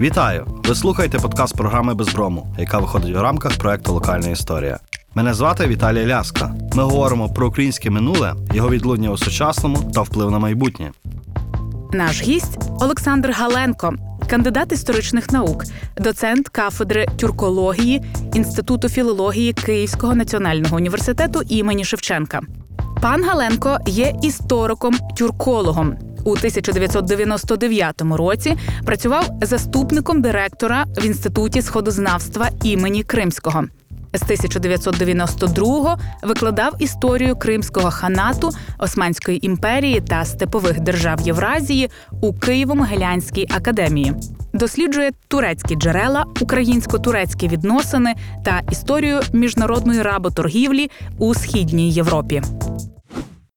Вітаю! Ви слухаєте подкаст програми Безброму, яка виходить у рамках проекту Локальна історія. Мене звати Віталій Ляска. Ми говоримо про українське минуле, його відлуння у сучасному та вплив на майбутнє. Наш гість Олександр Галенко, кандидат історичних наук, доцент кафедри тюркології Інституту філології Київського національного університету імені Шевченка. Пан Галенко є істориком-тюркологом. У 1999 році працював заступником директора в інституті сходознавства імені Кримського. З 1992-го викладав історію Кримського ханату, Османської імперії та степових держав Євразії у Києво-Могилянській академії. Досліджує турецькі джерела, українсько-турецькі відносини та історію міжнародної работоргівлі у східній Європі.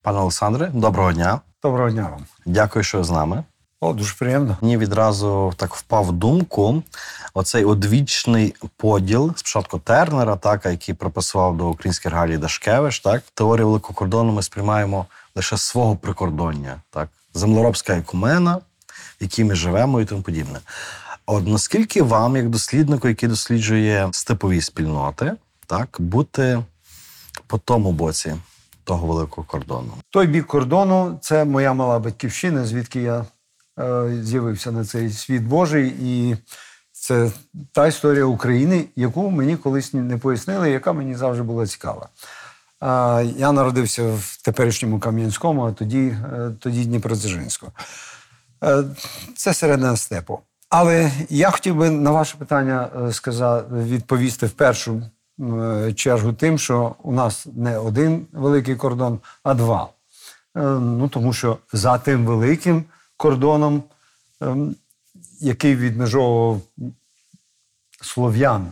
Пане Олександре, доброго дня. Доброго дня вам. Дякую, що з нами. О, дуже приємно. Мені відразу так впав в думку оцей одвічний поділ спочатку Тернера, так, який прописував до українських реалій Дашкевич. Так, теорію великого кордону ми сприймаємо лише з свого прикордоння, так, землеробська екумена, в якій ми живемо і тому подібне. От наскільки вам, як досліднику, який досліджує степові спільноти, так, бути по тому боці того великого кордону? Той бік кордону це моя мала батьківщина, звідки я е, з'явився на цей світ Божий. І це та історія України, яку мені колись не пояснили, яка мені завжди була цікава. Е, я народився в теперішньому Кам'янському, а тоді, е, тоді Дніпродзержинську. Е, це середина степу. Але я хотів би на ваше питання е, сказати, відповісти в першу чергу тим, що у нас не один великий кордон, а два. Е, Ну, тому що за тим великим кордоном, ем, який відмежовував слов'ян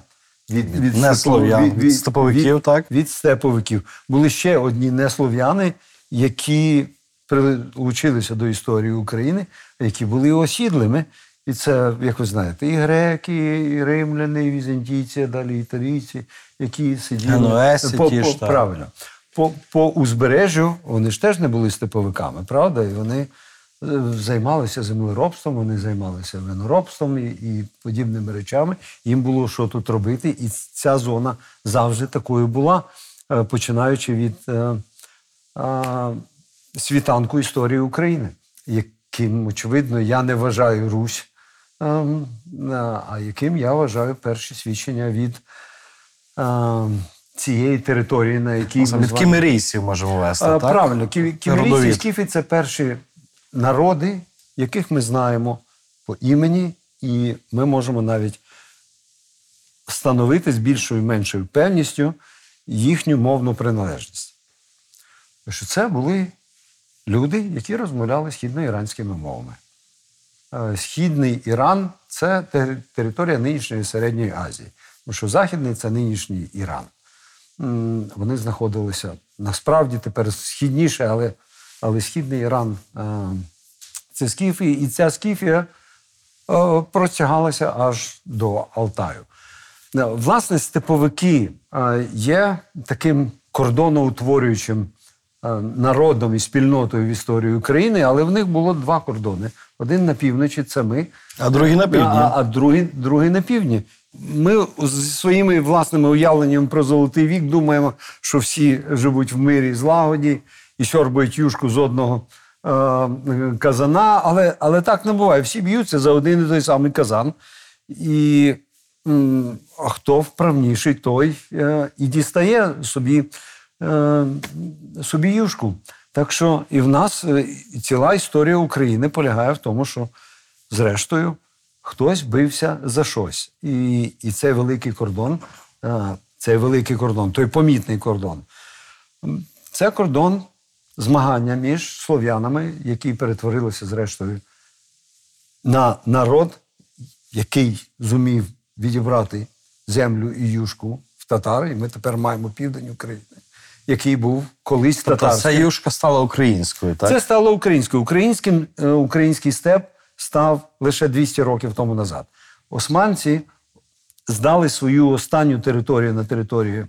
від, від Не слов'ян, від степовиків, від, так? від степовиків. Були ще одні неслов'яни, які прилучилися до історії України, які були осідлими. І це, як ви знаєте, і греки, і римляни, і візантійці, а далі італійці, які сиділи по, ті по, ж, правильно. По, по узбережжю вони ж теж не були степовиками, правда? І вони е, займалися землеробством, вони займалися виноробством і, і подібними речами. Їм було що тут робити, і ця зона завжди такою була, е, починаючи від е, е, світанку історії України, яким, очевидно, я не вважаю Русь, а яким я вважаю перші свідчення від е, цієї території, на якій ми з Від кімерійців можемо вести, так? Правильно, кімерійці і скіфи це перші народи, яких ми знаємо по імені, і ми можемо навіть встановити з більшою меншою певністю їхню мовну приналежність. Тому що це були люди, які розмовляли східноіранськими мовами. Е, Східний Іран це територія нинішньої Середньої Азії, тому що Західний це нинішній Іран. Вони знаходилися насправді тепер східніше, але, але східний Іран е, це Скіфія, і ця Скіфія е, простягалася аж до Алтаю. Власне, степовики є таким кордоноутворюючим народом і спільнотою в історії України, але в них було два кордони: один на півночі це ми, А другий на півдні. а, а другий, другий на півдні. Ми зі своїми власними уявленнями про золотий вік думаємо, що всі живуть в мирі і злагоді і сьорбають юшку з одного е, казана, але, але так не буває. Всі б'ються за один і той самий казан. І м, а хто вправніший, той е, і дістає собі, е, собі юшку. Так що і в нас е, ціла історія України полягає в тому, що зрештою хтось бився за щось. І, і цей великий кордон, е, цей великий кордон, той помітний кордон, це кордон змагання між слов'янами, які перетворилися зрештою на народ, який зумів відібрати землю і юшку в татар, і ми тепер маємо південь України, який був колись Тобто татарським. ця юшка стала українською, так? Це стало українською. Українським, е, український степ став лише 200 років тому назад. Османці здали свою останню територію на територію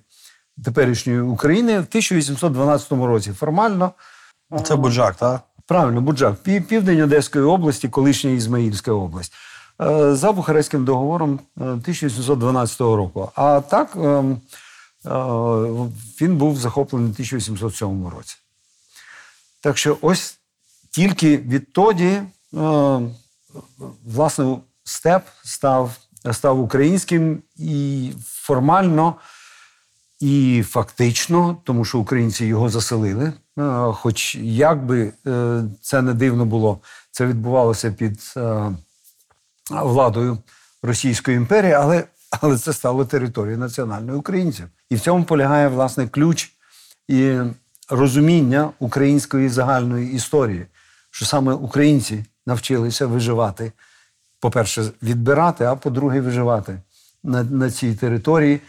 теперішньої України в 1812 році. Формально Це Буджак, так? Правильно, Буджак, південь Одеської області, колишня Ізмаїльська область. е, за Бухарестським договором е, 1812 року. А так е, е, він був захоплений у 1807 році. Так що ось тільки відтоді, е, власне, степ став, став українським і формально, і фактично, тому що українці його заселили. Е, Хоч як би е, це не дивно було, це відбувалося під е, владою Російської імперії, але, але це стало територією національної українців. І в цьому полягає власне ключ і розуміння української загальної історії, що саме українці навчилися виживати, по-перше, відбирати, а по-друге, виживати на, на цій території.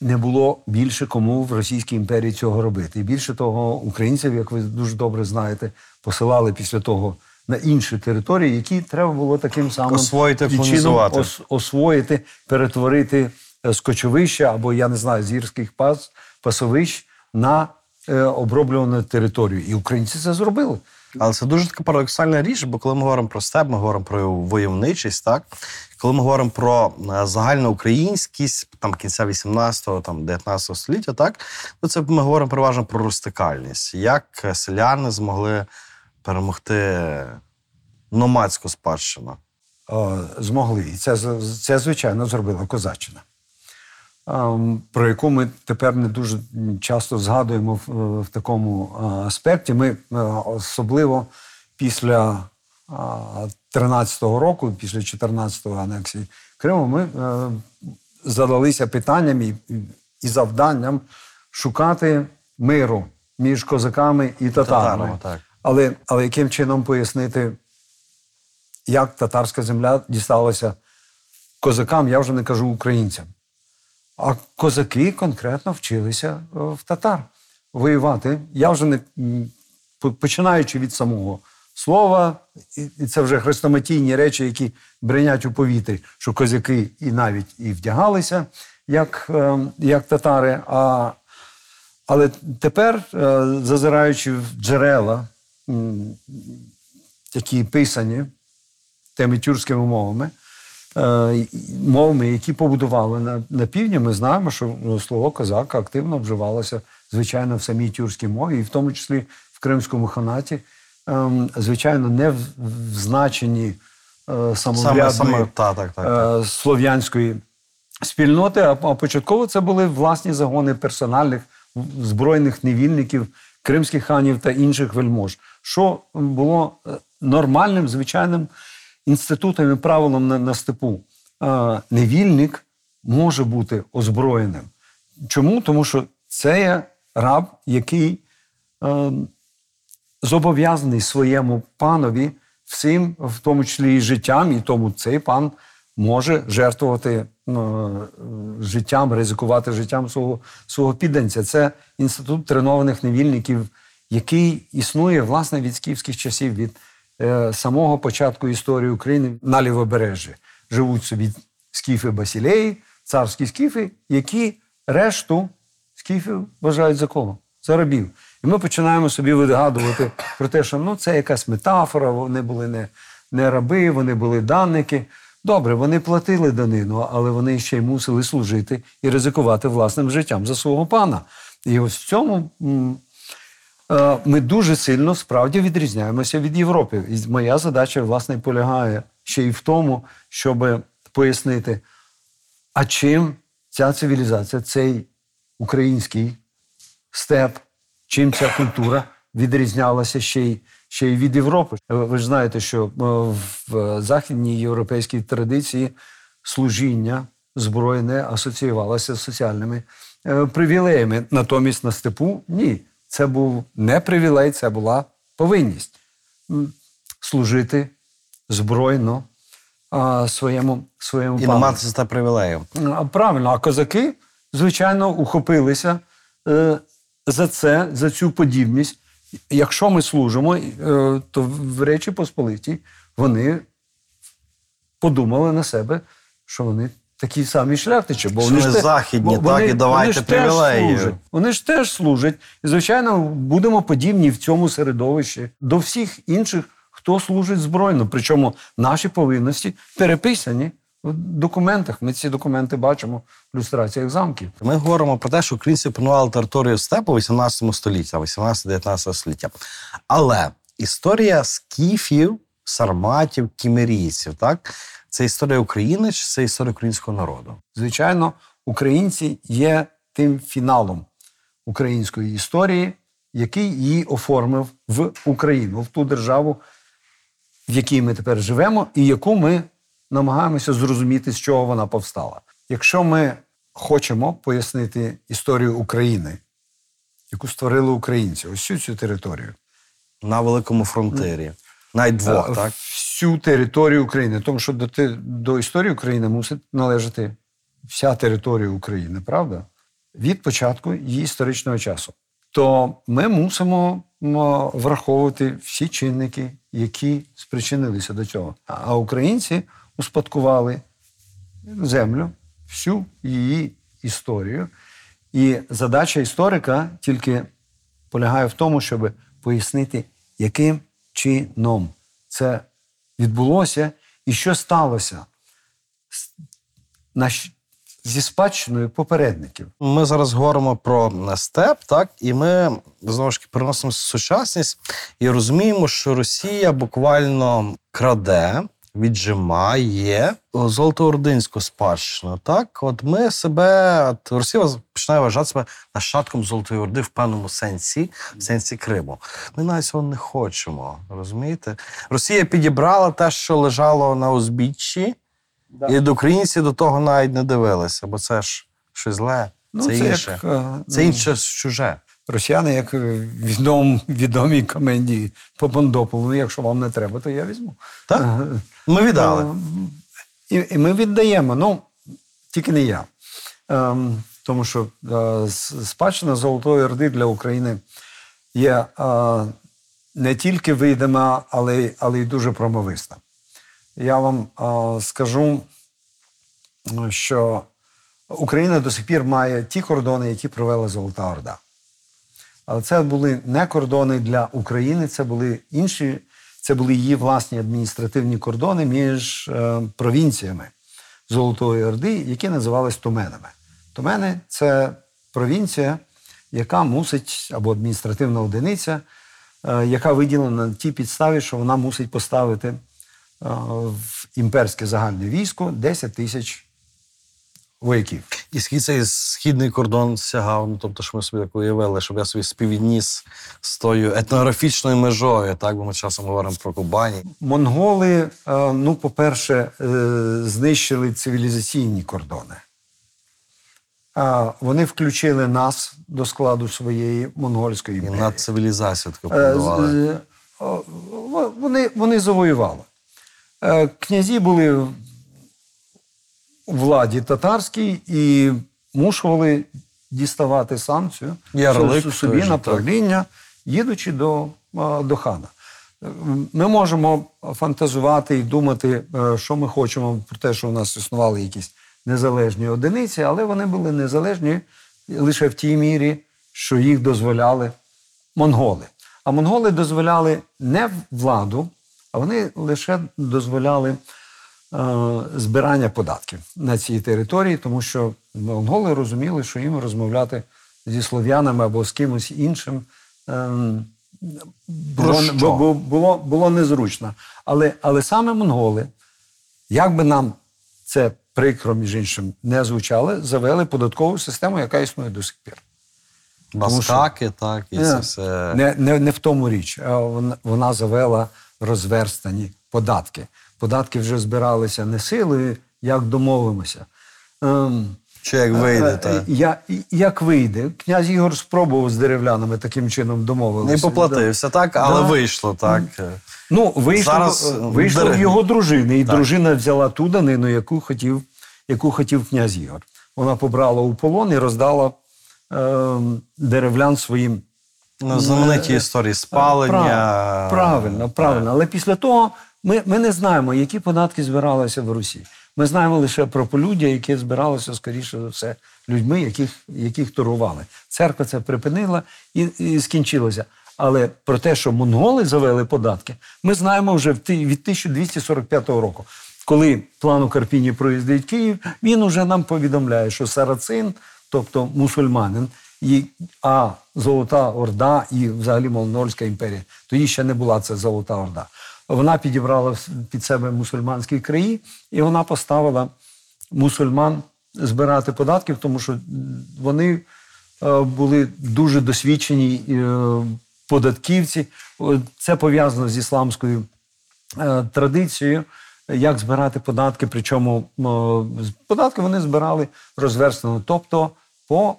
Не було більше кому в Російській імперії цього робити. І більше того, українців, як ви дуже добре знаєте, посилали після того на інші території, які треба було таким самим Освоїти, чином ос- освоїти, перетворити е, з кочовища або я не знаю, з гірських пас, пасовищ на е, оброблювану територію. І українці це зробили. Але це дуже така парадоксальна річ, бо коли ми говоримо про степ, ми говоримо про войовничість, так? Коли ми говоримо про е, загальноукраїнськість там кінця 18-го, там 19 століття, так, то це ми говоримо переважно про рустикальність. Як е, селяни змогли перемогти номадську спадщину? Е, змогли. І це, це, звичайно, зробила Козаччина, ем, про яку ми тепер не дуже часто згадуємо в, в такому е, аспекті. Ми е, особливо після 13-го року, після 14-го анексії Криму, ми е, задалися питанням і, і завданням шукати миру між козаками і татарами. Татарами, так. Але, але яким чином пояснити як татарська земля дісталася козакам, я вже не кажу українцям. А козаки конкретно вчилися е, в татар воювати. Я вже не починаючи від самого слова, і це вже хрестоматійні речі, які бринять у повітрі, що козаки і навіть і вдягалися, як, е, як татари. А, але тепер, е, зазираючи в джерела, які писані тими тюркськими мовами, е, мовами, які побудували на, на півдні, ми знаємо, що ну, слово козак активно вживалося, звичайно, в самій тюркській мові, і в тому числі в Кримському ханаті, ем, звичайно, не в, в значенні е, самоврядної саме- та, так, так, е, слов'янської спільноти, а, а початково це були власні загони персональних збройних невільників, кримських ханів та інших вельмож, що було е, нормальним, звичайним інститутом і правилом на, на степу. Е, невільник може бути озброєним. Чому? Тому що це є раб, який е, зобов'язаний своєму панові всім, в тому числі і життям, і тому цей пан може жертвувати життям, ризикувати життям свого, свого підданця. Це інститут тренованих невільників, який існує власне від скіфських часів, від е, самого початку історії України на лівобережжі. Живуть собі скіфи Басілеї, царські скіфи, які решту скіфів вважають за кого? За рабів. І ми починаємо собі вигадувати про те, що ну, це якась метафора, вони були не, не раби, вони були данники. Добре, вони платили данину, але вони ще й мусили служити і ризикувати власним життям за свого пана. І ось в цьому е, ми дуже сильно справді відрізняємося від Європи. І моя задача, власне, полягає ще й в тому, щоб пояснити, а чим ця цивілізація, цей український степ, чим ця культура відрізнялася ще й, ще й від Європи. Ви ж знаєте, що е, в західній європейській традиції служіння збройне асоціювалося з соціальними е, привілеями. Натомість на степу ні. Це був не привілей, це була повинність служити збройно а, своєму, своєму І не пану. мати за те привілеїв. Правильно, а козаки, звичайно, ухопилися е, за це, за цю подібність. Якщо ми служимо, е, то в Речі Посполитій вони подумали на себе, що вони такі самі шляхтичі. Бо вони ж західні, бо так, і давайте привілеї. служать. Вони ж теж служать. І, звичайно, будемо подібні в цьому середовищі до всіх інших, хто служить збройно. Причому наші повинності переписані в документах. Ми ці документи бачимо в люстраціях замків. Ми говоримо про те, що українці опанували територію степу 18 столітті, 18-19 століття. Але історія скіфів, сарматів, кімерійців, так? Це історія України чи це історія українського народу? Звичайно, українці є тим фіналом української історії, який її оформив в Україну, в ту державу, в якій ми тепер живемо, і яку ми намагаємося зрозуміти, з чого вона повстала. Якщо ми хочемо пояснити історію України, яку створили українці, ось цю цю територію, На великому фронтирі. Навіть двох, Е, так? всю територію України, тому що до, до історії України мусить належати вся територія України, правда? Від початку її історичного часу. То ми мусимо враховувати всі чинники, які спричинилися до цього. А українці успадкували землю, всю її історію. І задача історика тільки полягає в тому, щоб пояснити, яким чином це відбулося і що сталося зі спадщиною попередників. Ми зараз говоримо про степ, так, і ми знову ж таки переносимо сучасність і розуміємо, що Росія буквально краде, віджимає золотоординську спадщину. Так, от ми себе, от Росія починає вважати себе нащадком Золотої Орди в певному сенсі, в сенсі Криму. Ми навіть цього не хочемо. Розумієте? Росія підібрала те, що лежало на узбіччі. І до українців до того навіть не дивилися, бо це ж щось зле, Ну, це, це інше. як, е, це ну, інше чуже. Росіяни, як відом, відомій комедії по Бондополу, «Ну, якщо вам не треба, то я візьму. Так? Е, Ми віддали. Е, І, і ми віддаємо. Ну, тільки не я. Ем, тому що е, спадщина Золотої Орди для України є е, не тільки видима, але, й- але й дуже промовиста. Я вам е, скажу, що Україна до сих пір має ті кордони, які провела Золота Орда. Але це були не кордони для України, це були інші, це були її власні адміністративні кордони між е, провінціями Золотої Орди, які називались Туменами. Тумени це провінція, яка мусить, або адміністративна одиниця, е, яка виділена на тій підставі, що вона мусить поставити е, в імперське загальне військо 10 тисяч вояків. І скільки цей східний кордон сягав, ну тобто, що ми собі так уявили, щоб я собі співвідніс з тою етнографічною межою, так, бо ми часом говоримо про Кубані. Монголи, е, ну, по-перше, е, знищили цивілізаційні кордони. Вони включили нас до складу своєї монгольської І імперії. над цивілізацією таку Е, побудували. Вони, вони завоювали. Князі були владі татарській і мушували діставати санкцію Ярлик собі на правління, їдучи до, до хана. Ми можемо фантазувати і думати, е, що ми хочемо про те, що у нас існували якісь незалежні одиниці, але вони були незалежні лише в тій мірі, що їх дозволяли монголи. А монголи дозволяли не владу, а вони лише дозволяли збирання податків на цій території, тому що монголи розуміли, що їм розмовляти зі слов'янами або з кимось іншим ем, було, що? бу- бу- було, було незручно. Але, але саме монголи, як би нам це прикро, між іншим, не звучало, завели податкову систему, яка існує до сих пір. Баскаки, так, і це все. Не, не, не в тому річ. Вона, вона завела розверстані податки. Податки вже збиралися не силою, як домовимося. Ем, Чи як вийде, е, так. Я, як вийде? Князь Ігор спробував з деревлянами таким чином домовилися. Не поплатився, так, але Да. вийшло, так. Ну, вийшло, Зараз, вийшло в його дружини, і Так. дружина взяла ту данину, яку хотів, яку хотів князь Ігор. Вона побрала у полон і роздала е, деревлян своїм Ну, знамениті історії спалення. Прав- Правильно, правильно. Але після того ми, ми не знаємо, які податки збиралися в Русі. Ми знаємо лише про полюддя, яке збиралося, скоріше за все, людьми, яких, яких торгували. Церква це припинила і, і скінчилося. Але про те, що монголи завели податки, ми знаємо вже від 1245 року. Коли план у Карпіні проїздить Київ, він уже нам повідомляє, що сарацин, тобто мусульманин, і, а Золота Орда і взагалі Монгольська імперія, тоді ще не була це Золота Орда. Вона підібрала під себе мусульманські краї, і вона поставила мусульман збирати податків, тому що вони е, були дуже досвідчені е, податківці. Це пов'язано з ісламською е, традицією, як збирати податки. Причому податки вони збирали розверстано, тобто по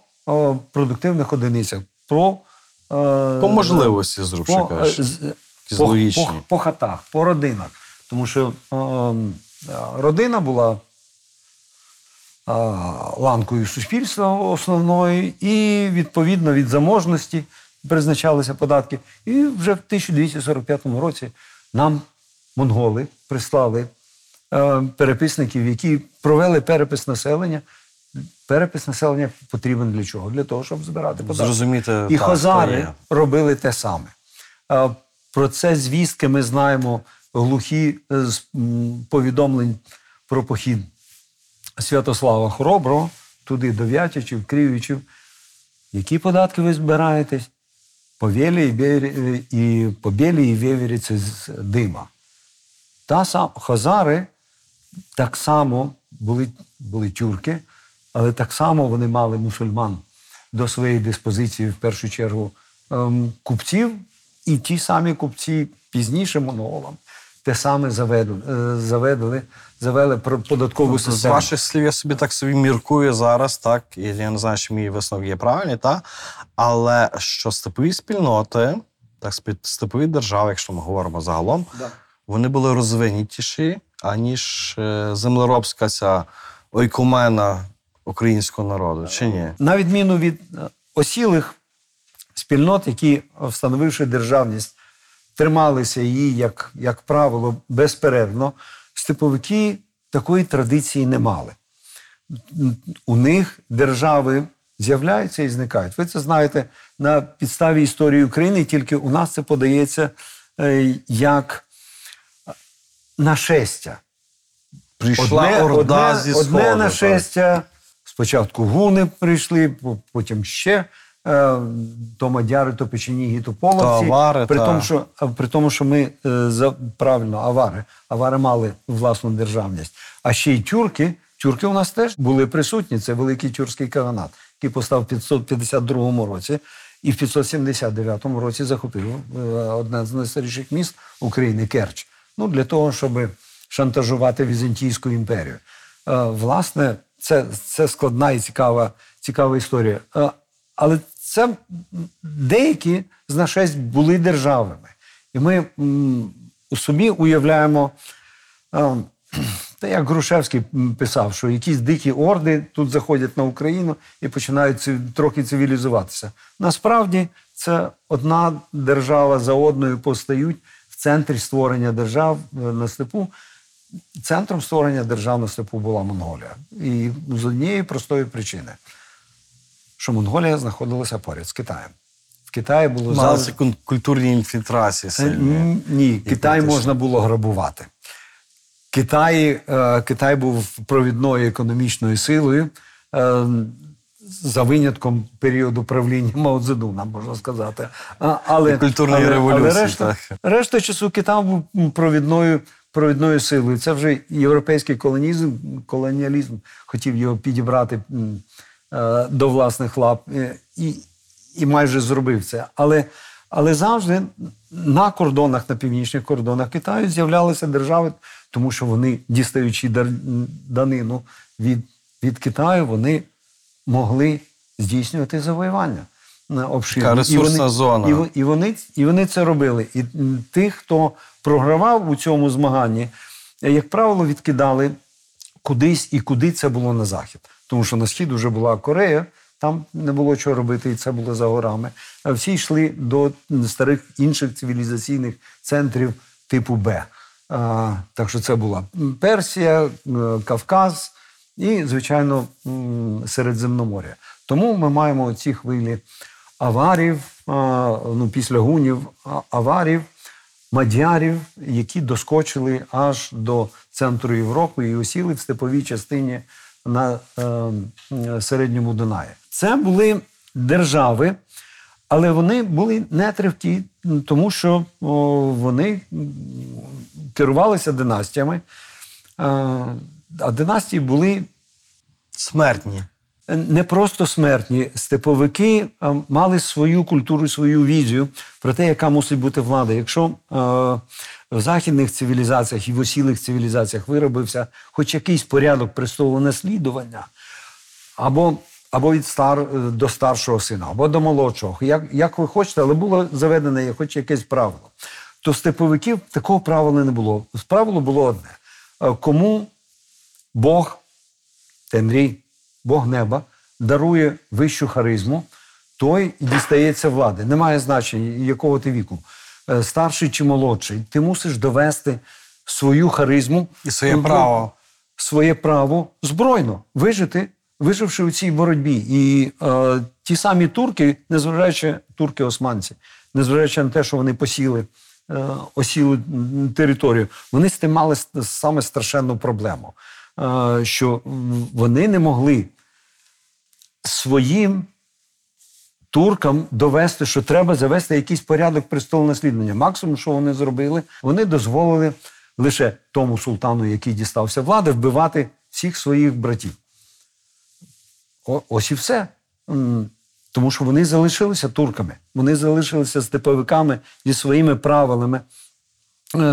продуктивних одиницях. Про, По можливості, зручно кажучи. Е, по, по, по хатах, по родинах. Тому що е, е, родина була е, ланкою суспільства основною, і відповідно від заможності призначалися податки. І вже в 1245 році нам монголи прислали е, переписників, які провели перепис населення. Перепис населення потрібен для чого? Для того, щоб збирати податки. Зрозуміти, І так, є. робили те саме. Е, Про це звістки ми знаємо глухі е, з повідомлень про похід Святослава Хороброго туди до Вятичів, Крівічів. Які податки ви збираєтесь? По Вєлі і, Бєрі- по Білі і Вєвері це з дима. Та сам Хазари так само були, були тюрки, але так само вони мали мусульман до своєї диспозиції, в першу чергу, ем, купців, і ті самі купці пізніше монголам те саме заведли, е, заведли, завели про податкову З ваших слів я собі так собі міркую зараз, так, і я не знаю, чи мій висновок є правильний, так? але що степові спільноти, так, степові держави, якщо ми говоримо загалом, Да. вони були розвинутіші, аніж е, землеробська ця ойкумена українського народу, чи ні? на відміну від е, осілих спільнот, які, встановивши державність, трималися її, як, як правило, безперервно, степовики такої традиції не мали. У них держави з'являються і зникають. Ви це знаєте на підставі історії України, тільки у нас це подається е, як нашестя. Прийшла орда зі одне нашестя. Спочатку гуни прийшли, потім ще е, то мадяри, то печеніги, то половці. То авари, при, та. тому, що, а при тому, що ми е, за, правильно, авари. Авари мали власну державність. А ще й тюрки. Тюрки у нас теж були присутні. Це великий тюркський каганат, який постав в 552 році. І в 579 році захопив е, одне з найстаріших міст України Керч. Ну, для того, щоб шантажувати Візантійську імперію. Е, власне, це, це складна і цікава, цікава історія. Е, але це деякі з нашесть були державами. І ми у собі уявляємо, та як Грушевський писав, що якісь дикі орди тут заходять на Україну і починають трохи цивілізуватися. Насправді це одна держава за одною постають в центрі створення держав е, на степу. Центром створення держав на степу була Монголія. І з однієї простої причини, що Монголія знаходилася поряд з Китаєм. В Китаї було завжди... культурні інфільтрації Е, сильні. Ні, Китай можна було грабувати. Китай, е, Китай був провідною економічною силою е, за винятком періоду правління Мао Цзедуна, можна сказати. Але, І культурної революції, Але решта, так. решта часу Китай був провідною, провідною силою. Це вже європейський колонізм, колоніалізм хотів його підібрати до власних лап е, і, і майже зробив це. Але, але завжди на кордонах, на північних кордонах Китаю з'являлися держави, тому що вони, дістаючи данину від, від Китаю, вони могли здійснювати завоювання. Така ресурсна і вони, зона. І, і, вони, і вони це робили. І тих, хто програвав у цьому змаганні, е, як правило, відкидали кудись і куди це було на захід. Тому що на схід вже була Корея, там не було чого робити, і це було за горами. А всі йшли до старих інших цивілізаційних центрів типу Б. А, так що це була Персія, е, Кавказ і, звичайно, Середземномор'я. Тому ми маємо ці хвилі. аварів, ну, після гунів, аварів, мадярів, які доскочили аж до центру Європи і осіли в степовій частині на е, середньому Дунаї. Це були держави, але вони були нетривкі, тому що вони керувалися династіями. Е, А династії були Смертні. Не просто смертні. Степовики мали свою культуру, свою візію про те, яка мусить бути влада. Якщо е, в західних цивілізаціях і в осілих цивілізаціях виробився хоч якийсь порядок престолу наслідування, або, або від стар, е, до старшого сина, або до молодшого, як, як ви хочете, але було заведене хоч якесь правило. То степовиків такого правила не було. Правило було одне: Е, кому Бог Тенрі, Бог неба, дарує вищу харизму, той і дістається влади. Немає значення, якого ти віку. Е, Старший чи молодший. Ти мусиш довести свою харизму І своє в- право. своє право збройно вижити, виживши у цій боротьбі. І е, ті самі турки, незважаючи турки османці, незважаючи на те, що вони посіли, е, осіли територію, вони з тим мали саме страшенну проблему, що вони не могли своїм туркам довести, що треба завести якийсь порядок престолонаслідування. Максимум, що вони зробили, вони дозволили лише тому султану, який дістався влади, вбивати всіх своїх братів. Ось і все. Тому що вони залишилися турками, вони залишилися степовиками зі своїми правилами е,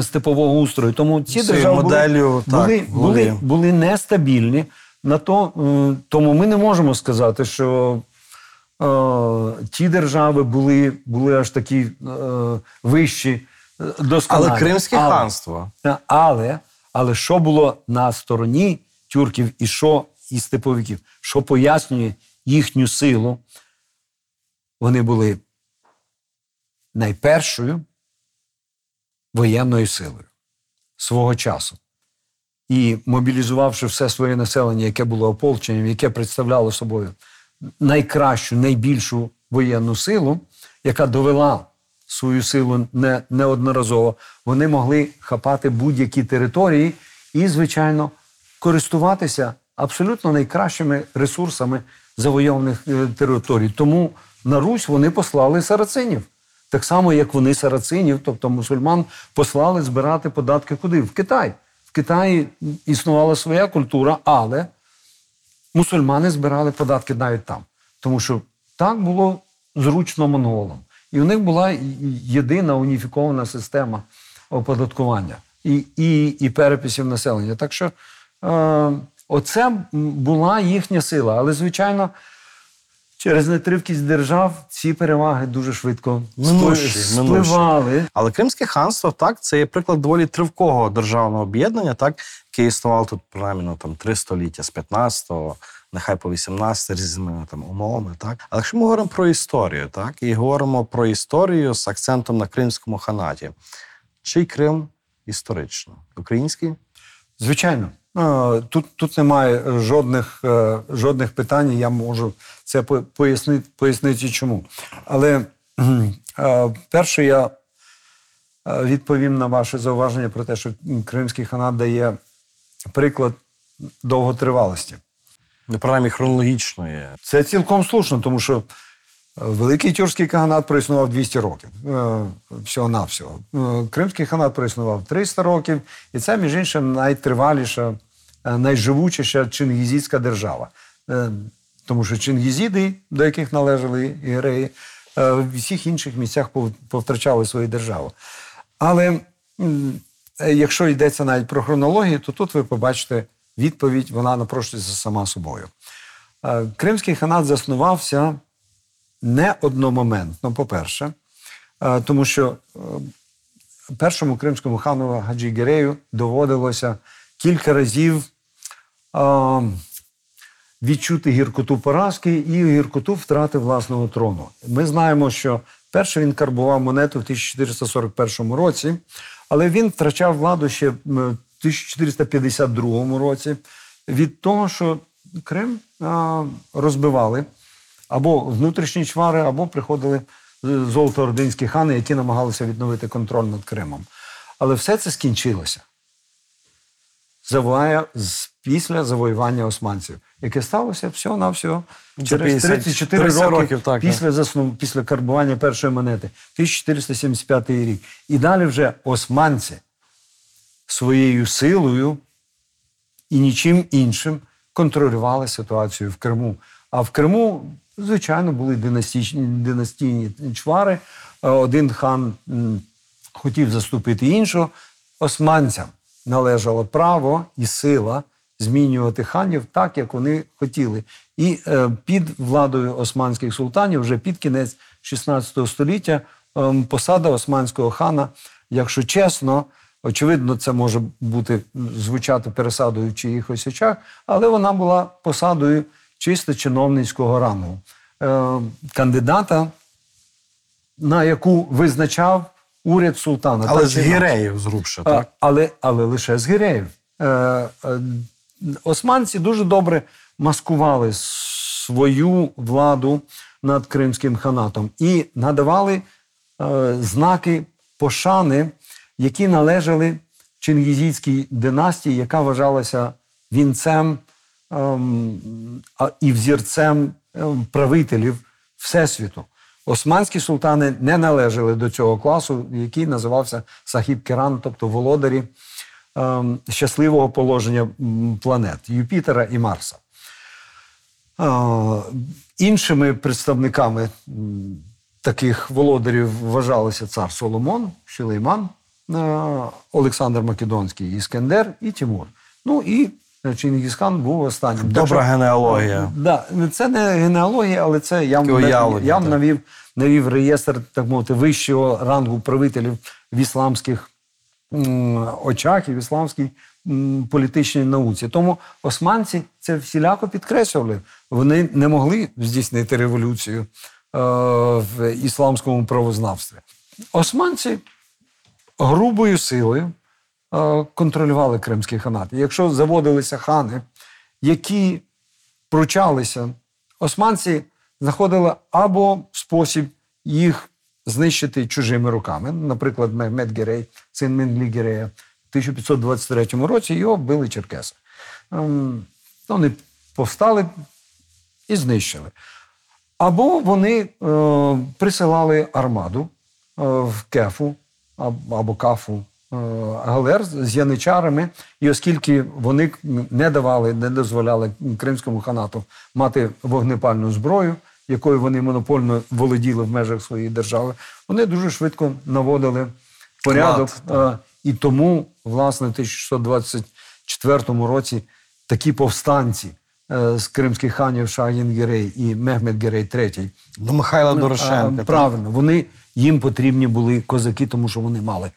степового устрою. Тому ці Цією держави моделлю, так, були, були, були нестабільні. На то, е, тому ми не можемо сказати, що е, ті держави були, були аж такі е, вищі, е, досконалі. Але Кримське Але- ханство. але, але що було на стороні тюрків і що і степовиків, що пояснює їхню силу, вони були найпершою воєнною силою свого часу. І мобілізувавши все своє населення, яке було ополченням, яке представляло собою найкращу, найбільшу воєнну силу, яка довела свою силу не, неодноразово, вони могли хапати будь-які території і, звичайно, користуватися абсолютно найкращими ресурсами завойованих е, територій. Тому на Русь вони послали сарацинів. Так само, як вони сарацинів, тобто мусульман, послали збирати податки куди? В Китай. В Китаї існувала своя культура, але мусульмани збирали податки навіть там. Тому що так було зручно монголам. І у них була єдина уніфікована система оподаткування і, і, і переписів населення. Так що е, оце була їхня сила. Але, звичайно, через нетривкість держав ці переваги дуже швидко спливали. Але Кримське ханство, так, це є приклад доволі тривкого державного об'єднання, так, яке існувало тут принаймні ну, там, три століття з 15-го, нехай по 18 різними там, умовами. Так. Але якщо ми говоримо про історію, так, і говоримо про історію з акцентом на Кримському ханаті, чий Крим історично? Український? Звичайно. Е, Тут, тут немає жодних, е, жодних питань, я можу це пояснити, пояснити чому. Але е, перше, я е, відповім на ваше зауваження про те, що Кримський ханат дає приклад довготривалості. Ну, принаймні хронологічної. Це цілком слушно, тому що Великий тюркський каганат проіснував 200 років. е, Всього-навсього. Е, Кримський ханат проіснував 300 років, і це, між іншим, найтриваліша, е, найживучіша чингізійська держава. Тому що чингізіди, до яких належали ігреї, в всіх інших місцях повтрачали свою державу. Але якщо йдеться навіть про хронологію, то тут ви побачите відповідь, вона напрошується сама собою. Кримський ханат заснувався не одномоментно, по-перше, тому що е, першому кримському хану Хаджі Герею доводилося кілька разів відчути гіркоту поразки і гіркоту втрати власного трону. Ми знаємо, що перше він карбував монету в 1441 році, але він втрачав владу ще в 1452 році від того, що Крим розбивали або внутрішні чвари, або приходили е, золотоординські хани, які намагалися відновити контроль над Кримом. Але все це скінчилося завоює з після завоювання османців, яке сталося всього на всього через 34 роки років, так, після заснув, після карбування першої монети, 1475 рік. І далі вже османці своєю силою і нічим іншим контролювали ситуацію в Криму. А в Криму, звичайно, були династичні, династійні чвари. Е, Один хан хотів заступити іншого. Османцям належало право і сила змінювати ханів так, як вони хотіли. І е, під владою османських султанів, вже під кінець 16 століття, ем, посада османського хана, якщо чесно, очевидно, це може бути звучати пересадою в чиїхось очах, але вона була посадою чисто чиновницького рангу. Е, кандидата, на яку визначав уряд султана. Але Так з гіреїв зрубше, так? але, але лише з гіреїв. Е, е, османці дуже добре маскували свою владу над Кримським ханатом і надавали е, знаки пошани, які належали Чингізійській династії, яка вважалася вінцем ем, і взірцем ем, правителів Всесвіту. Османські султани не належали до цього класу, який називався Сахіб Керан, тобто володарі ем, щасливого положення планет Юпітера і Марса. Іншими представниками таких володарів вважалися цар Соломон, Шилейман, е, Олександр Македонський, Іскендер і Тимур. Ну і е, Чингісхан був останнім. Так Добра що- генеалогія. Да, це не генеалогія, але це я, уявлення, я так. навів, навів реєстр, так мовити, вищого рангу правителів в ісламських м, очах і в ісламській м, політичній науці. Тому османці це всіляко підкреслювали. Вони не могли здійснити революцію е, в ісламському правознавстві. Османці грубою силою контролювали Кримський ханат. Якщо заводилися хани, які пручалися, османці знаходили або спосіб їх знищити чужими руками. Наприклад, Мехмед Герей, син Менглі Герея, в 1523 році його били черкеси. Ем, Вони повстали і знищили. Або вони е, присилали армаду е, в кефу або кафу е, галер з яничарами, і оскільки вони не давали, не дозволяли кримському ханату мати вогнепальну зброю, якою вони монопольно володіли в межах своєї держави, вони дуже швидко наводили порядок. Лад, Е, І тому, власне, в 1624 році такі повстанці е, з кримських ханів Шагін Герей і Мехмед Герей III До Михайла Дорошенка. Правильно, вони їм потрібні були козаки, тому що вони мали,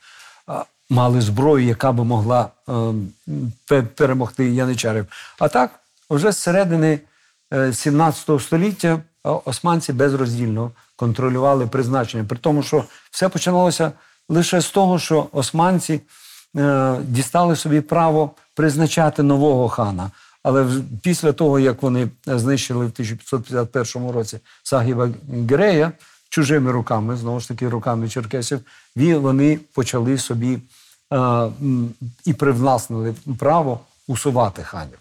мали зброю, яка би могла е, перемогти яничарів. А так, вже з середини е, 17 століття е, османці безроздільно контролювали призначення. При тому, що все починалося лише з того, що османці е, дістали собі право призначати нового хана. Але після того, як вони знищили в 1551 році Сагіба Герея чужими руками, знову ж таки, руками черкесів, вони почали собі е, і привласнили право усувати ханів.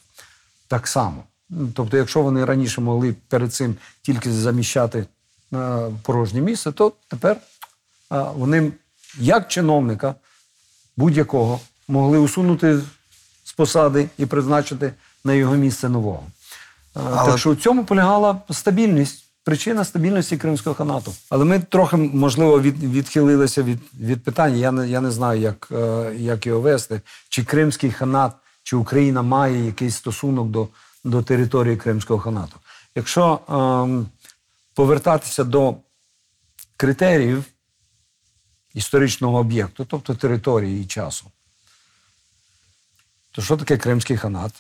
Так само. Тобто, якщо вони раніше могли перед цим тільки заміщати е, порожнє місце, то тепер е, вони, як чиновника будь-якого, могли усунути з посади і призначити на його місце нового. Е, Але- Так що в цьому полягала стабільність, причина стабільності Кримського ханату. Але ми трохи, можливо, від, відхилилися від, від питання. Я не, я не знаю, як, е, як його вести. Чи Кримський ханат, чи Україна має якийсь стосунок до, до території Кримського ханату. Якщо ем, повертатися до критеріїв історичного об'єкту, тобто території і часу, то що таке Кримський ханат?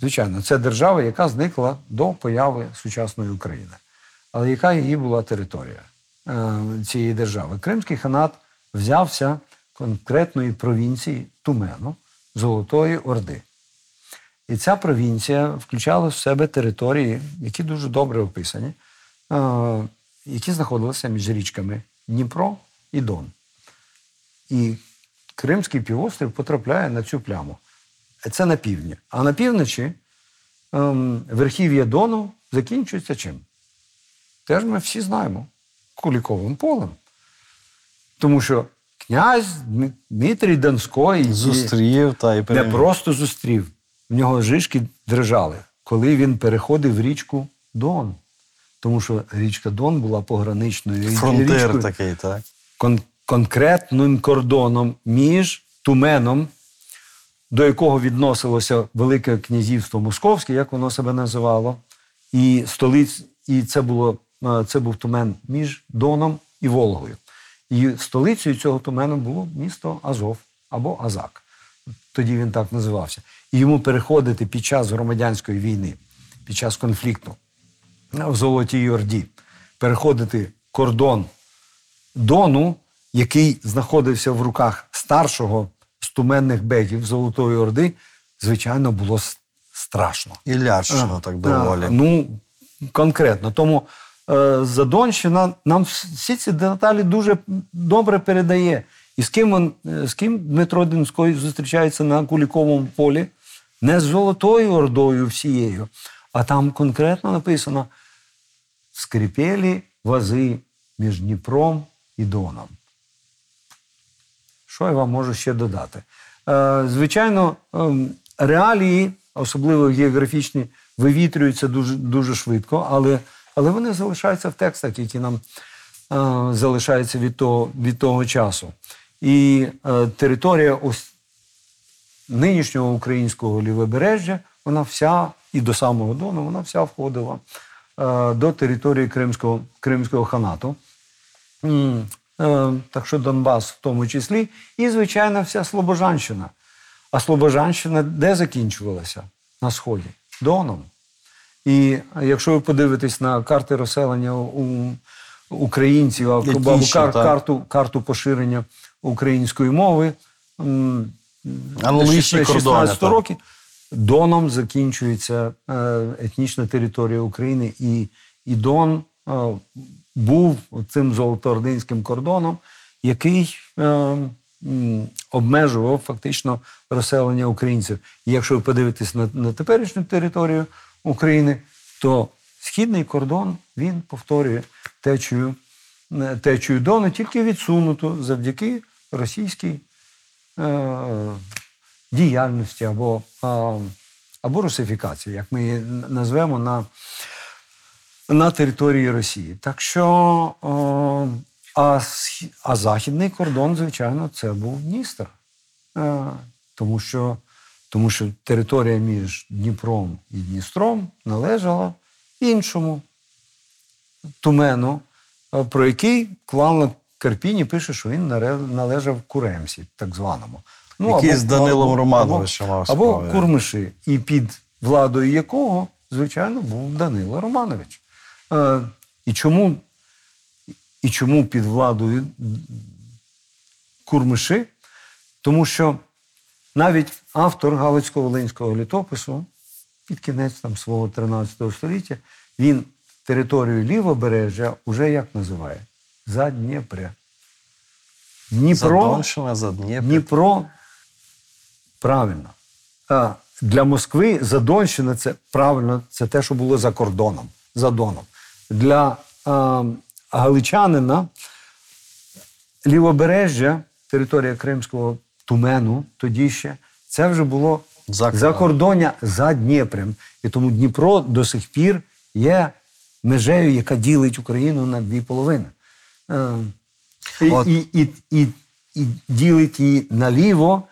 Звичайно, це держава, яка зникла до появи сучасної України. Але яка її була територія е, цієї держави? Кримський ханат взявся конкретної провінції Тумену Золотої Орди. І ця провінція включала в себе території, які дуже добре описані, е, які знаходилися між річками Дніпро і Дон. І Кримський півострів потрапляє на цю пляму. Це на півдні. А на півночі ем, верхів'я Дону закінчується чим? Теж ми всі знаємо Куліковим полем. Тому що князь Дмит- Дмитрій Донський Зустрів та і не просто зустрів, в нього жишки дрижали, коли він переходив річку Дон. Тому що річка Дон була пограничною Фронтир річкою, такий, так. кон- конкретним кордоном між Туменом, до якого відносилося Велике князівство Московське, як воно себе називало, і столиць, і це було е, це був тумен між Доном і Волгою. І столицею цього тумену було місто Азов або Азак. Тоді він так називався. І йому переходити під час громадянської війни, під час конфлікту в Золотій Орді, переходити кордон Дону, який знаходився в руках старшого з туменних беків Золотої Орди, звичайно, було страшно. І лячно так доволі. А, Ну, конкретно. Тому е, Задонщина нам всі ці деталі дуже добре передає. І з ким, він, е, з ким Дмитро Донський зустрічається на Куліковому полі? Не з Золотою Ордою всією, а там конкретно написано: скрипєлі вази між Дніпром і Доном. Що я вам можу ще додати? Е, звичайно, ем, реалії, особливо географічні, вивітрюються дуже, дуже швидко, але, але вони залишаються в текстах, які нам е, залишаються від того, від того часу. І е, територія ось нинішнього українського лівобережжя, вона вся, і до самого Дону, вона вся входила е, до території Кримського, Кримського ханату. Е, Так що Донбас в тому числі, і, звичайно, вся Слобожанщина. А Слобожанщина де закінчувалася? На Сході, Доном. І якщо ви подивитесь на карти розселення у українців або кар, карту, карту поширення української мови, Аналогічні 16 років, Доном закінчується е, етнічна територія України, і, і Дон був цим золотоординським кордоном, який е, обмежував фактично розселення українців. І якщо ви подивитесь на, на теперішню територію України, то східний кордон він повторює течію, е, течію Дону, тільки відсунуту завдяки російській е, діяльності або, а, або русифікації, як ми її назвемо на, на території Росії. Так що, о, а, а західний кордон, звичайно, це був Дністер. Е, тому, що, тому що територія між Дніпром і Дністром належала іншому тумену, е, про який Клан Карпіні пише, що він належав Куремсі, так званому. Який з Данилом Романовичем мав або, справи. або Курмиші, і під владою якого, звичайно, був Данило Романович. Е, і, чому, і чому під владою Курмиши? Тому що навіть автор Галицько-Волинського літопису під кінець там, свого 13 століття, він територію лівобережжя уже як називає? Задніпре. Дніпро, Дніпро. Дніпро правильно. А для Москви Задонщина це правильно, це те, що було за кордоном, за Доном. Для а, галичанина лівобережжя, територія Кримського тумену, тоді ще, це вже було За за Дніпрем. І тому Дніпро до сих пір є межею, яка ділить Україну на дві половини. Е, І, От. і, і, і, і ділить її наліво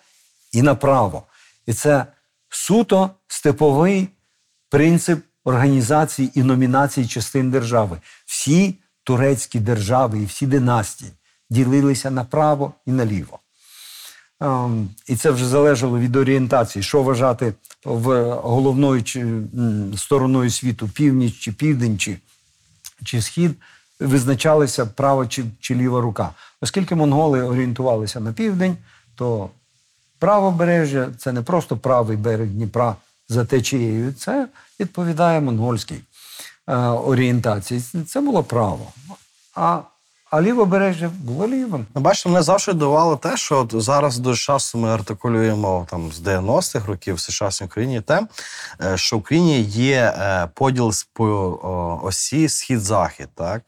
і направо. І це суто степовий принцип організації і номінації частин держави. Всі турецькі держави і всі династії ділилися направо і наліво. Ем, І це вже залежало від орієнтації, що вважати в головною стороною світу, північ чи південь, чи, чи схід, визначалися права чи, чи ліва рука. Оскільки монголи орієнтувалися на південь, то правобережжя це не просто правий берег Дніпра, за течією. Це відповідає монгольській е, орієнтації. Це було право. А, а лівобережжя було лівим. Ну, бачите, мене завжди дивувало те, що от зараз дуже часто ми артикулюємо там з 90-х років в сучасній Україні те, е, що в Україні є е, поділ по осі схід-захід, так?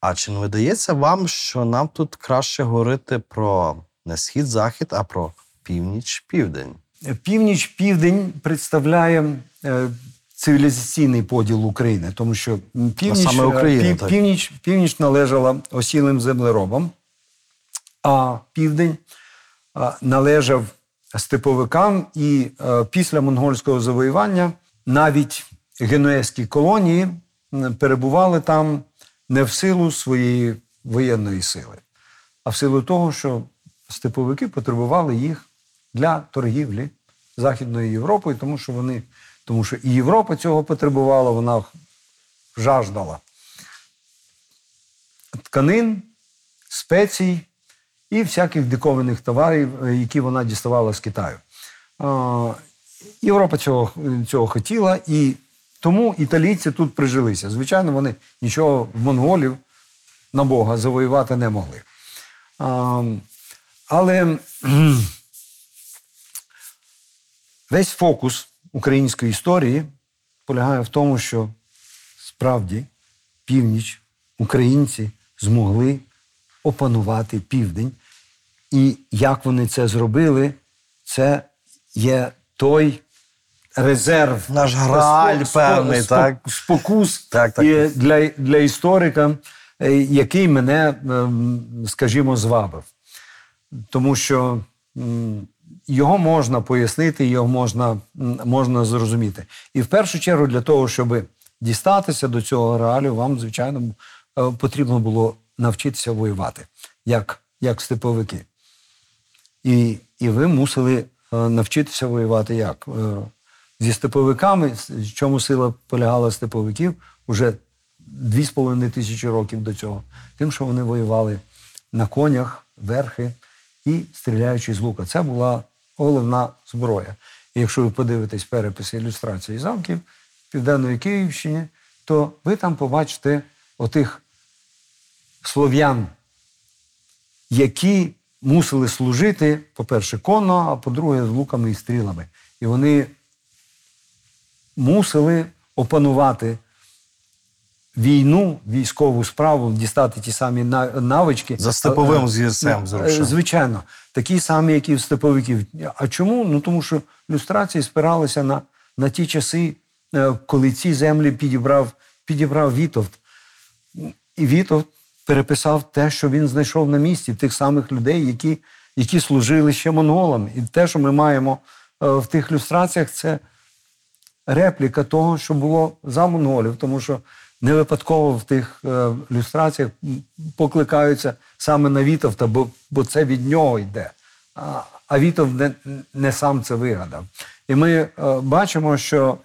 А чи не видається вам, що нам тут краще говорити про не схід-захід, а про північ-південь? Північ-південь представляє е, цивілізаційний поділ України, тому що північ, саме Україна, е, пів- північ, північ належала осілим землеробам, а південь належав степовикам, і е, після монгольського завоювання навіть генуезькі колонії перебували там не в силу своєї воєнної сили, а в силу того, що степовики потребували їх для торгівлі Західною Європою, тому що вони, тому що і Європа цього потребувала, вона жаждала тканин, спецій і всяких диковинних товарів, е, які вона діставала з Китаю. Європа цього, цього хотіла, і тому італійці тут прижилися. Звичайно, вони нічого в монголів на Бога завоювати не могли. Але весь фокус української історії полягає в тому, що справді північ українці змогли опанувати південь. І як вони це зробили, це є той резерв. Наш грааль певний, так? Спокус Так, так. і для, для історика, е, який мене, ем, скажімо, звабив. Тому що його можна пояснити, його можна, можна зрозуміти. І в першу чергу для того, щоб дістатися до цього реалію, вам, звичайно, е, потрібно було навчитися воювати, як, як степовики. І, і ви мусили е, навчитися воювати як? Е, Зі степовиками, в чому сила полягала степовиків уже 2,5 тисячі років до цього. Тим, що вони воювали на конях, верхи і стріляючи з лука. Це була головна зброя. І якщо ви подивитесь переписи ілюстрації замків Південної Київщини, то ви там побачите отих слов'ян, які мусили служити, по-перше, конно, а по-друге, з луками і стрілами. І вони мусили опанувати війну, військову справу, дістати ті самі навички. За степовим Е, з'їздцем е. Звичайно, такі самі, як і в степовиків. А чому? Ну тому що люстрації спиралися на, на ті часи, е, коли ці землі підібрав, підібрав Вітовт. І Вітовт переписав те, що він знайшов на місці, тих самих людей, які, які служили ще монголам. І те, що ми маємо е, в тих люстраціях, це репліка того, що було за монголів, тому що не випадково в тих е, люстраціях покликаються саме на Вітовта, бо, бо це від нього йде. А, а Вітов не, не сам це вигадав. І ми е, бачимо, що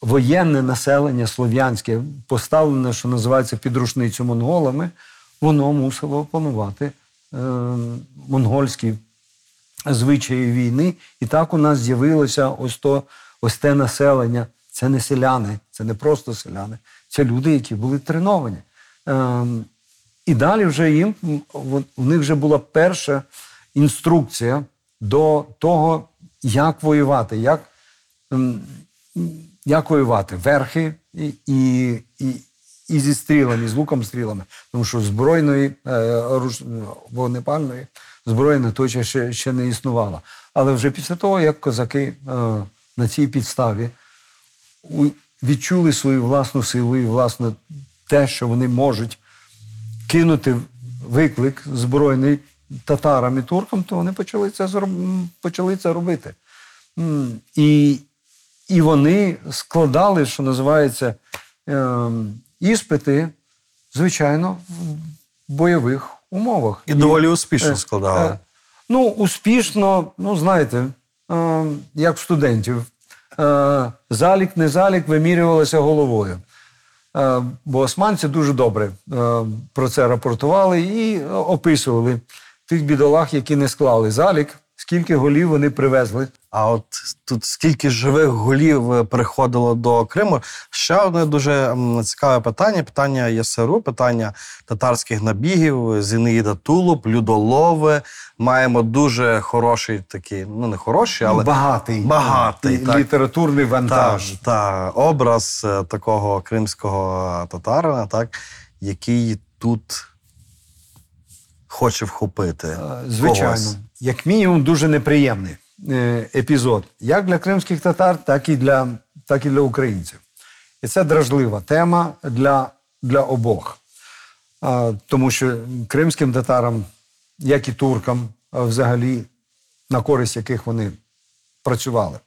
воєнне населення слов'янське, поставлене, що називається під рушницю монголами, воно мусило опанувати е, монгольські звичаї війни. І так у нас з'явилося ось то, ось те населення. Це не селяни, це не просто селяни, це люди, які були треновані. Ем, і далі вже їм у них вже була перша інструкція до того, як воювати, як, ем, як воювати верхи і, і, і, і зі стрілами, з луком стрілами. Тому що збройної е, вогнепальної зброї на той час ще, ще не існувало. Але вже після того, як козаки е, на цій підставі відчули свою власну силу і власне те, що вони можуть кинути виклик збройний татарам і туркам, то вони почали це, почали це робити. І, і вони складали, що називається, ем, іспити, звичайно, в бойових умовах. І доволі Е, успішно складали. е, Ну, успішно, ну, знаєте, е, як студентів. Е, залік, не залік вимірювалося головою. Е, бо османці дуже добре е, про це рапортували і описували тих бідолах, які не склали залік, скільки голів вони привезли. А от тут скільки живих голів е, приходило до Криму? Ще одне дуже цікаве питання: питання ЄСРУ, питання татарських набігів, Зінаїда Тулуб, Людолови. Маємо дуже хороший такий, ну не хороший, але багатий, багатий, і- так. літературний та, вантаж. та образ е, такого кримського татарина, так, який тут хоче вхопити. Е, Звичайно, когось. як мінімум, дуже неприємний е, епізод, як для кримських татар, так і для, так і для українців. І це дражлива тема для, для обох. Тому що кримським татарам, як і туркам, взагалі, на користь яких вони працювали,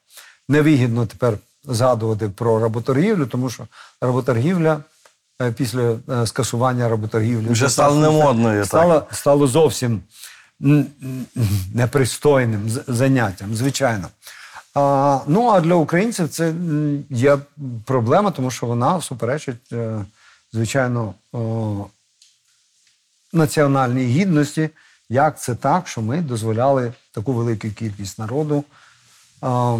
невигідно тепер згадувати про работоргівлю, тому що работоргівля е, після е, скасування работоргівлі Вже стало немодною, стало, стало зовсім непристойним заняттям, звичайно. А, ну а для українців це є проблема, тому що вона суперечить, е, звичайно, національній гідності. Як це так, що ми дозволяли таку велику кількість народу а,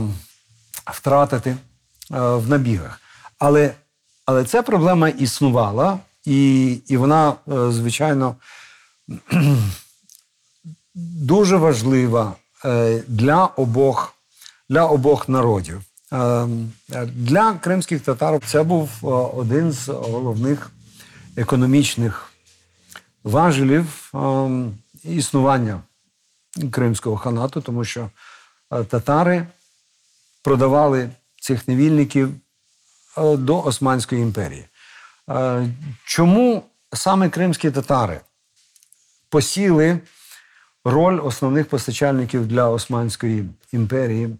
втратити е, в набігах. Але, але ця проблема існувала, і, і вона, е, звичайно, дуже важлива е, для обох, для обох народів. Е, Для кримських татар це був е, один з головних економічних важелів е, існування Кримського ханату, тому що е, татари продавали цих невільників е, до Османської імперії. Е, Чому саме кримські татари посіли роль основних постачальників для Османської імперії,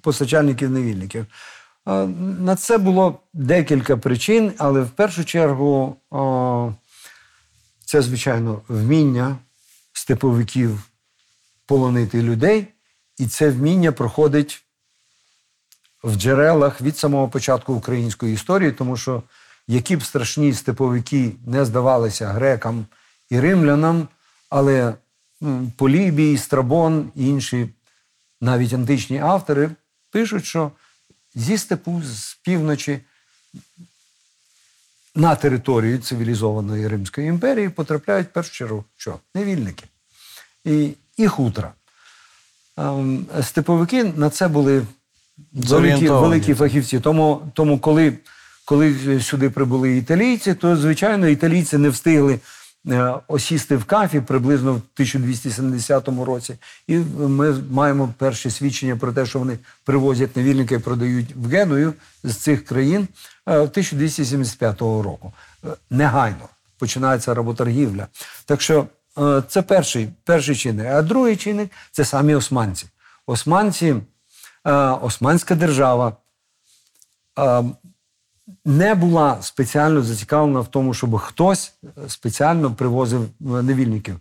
постачальників невільників? На це було декілька причин, але в першу чергу це, звичайно, вміння степовиків полонити людей, і це вміння проходить в джерелах від самого початку української історії, тому що які б страшні степовики не здавалися грекам і римлянам, але Полібій, Страбон і інші навіть античні автори пишуть, що зі степу з півночі на територію цивілізованої Римської імперії потрапляють в першу чергу що? Невільники і, і хутра. Ем, Степовики на це були великі, великі фахівці. Тому, тому коли, коли сюди прибули італійці, то, звичайно, італійці не встигли осісти в кафі приблизно в 1270 році. І ми маємо перші свідчення про те, що вони привозять невільника і продають в Геную з цих країн е, 1275 року. Е, Негайно починається работоргівля. Так що е, це перший, перший чинник. А другий чинник це самі османці. Османці, е, Османська держава е, не була спеціально зацікавлена в тому, щоб хтось спеціально привозив е, невільників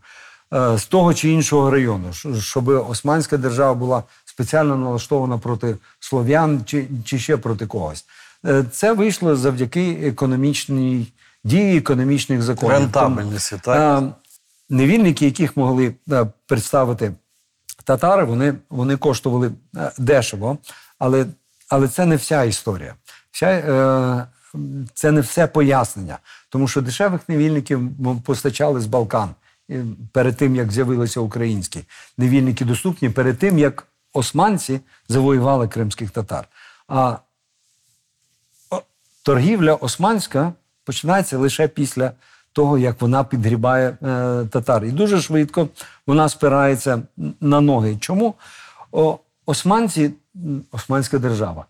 е, з того чи іншого району, щоб Османська держава була спеціально налаштована проти слов'ян чи, чи ще проти когось. Е, Це вийшло завдяки економічній дії економічних законів. Рентабельності, так? Е, Невільники, яких могли е, представити татари, вони, вони коштували е, дешево, але, але це не вся історія. Вся, е, це не все пояснення, тому що дешевих невільників постачали з Балкан перед тим, як з'явилися українські невільники доступні, перед тим, як османці завоювали кримських татар. А торгівля османська починається лише після того, як вона підгрібає е, татар. І дуже швидко вона спирається на ноги. Чому? Османці, османська держава,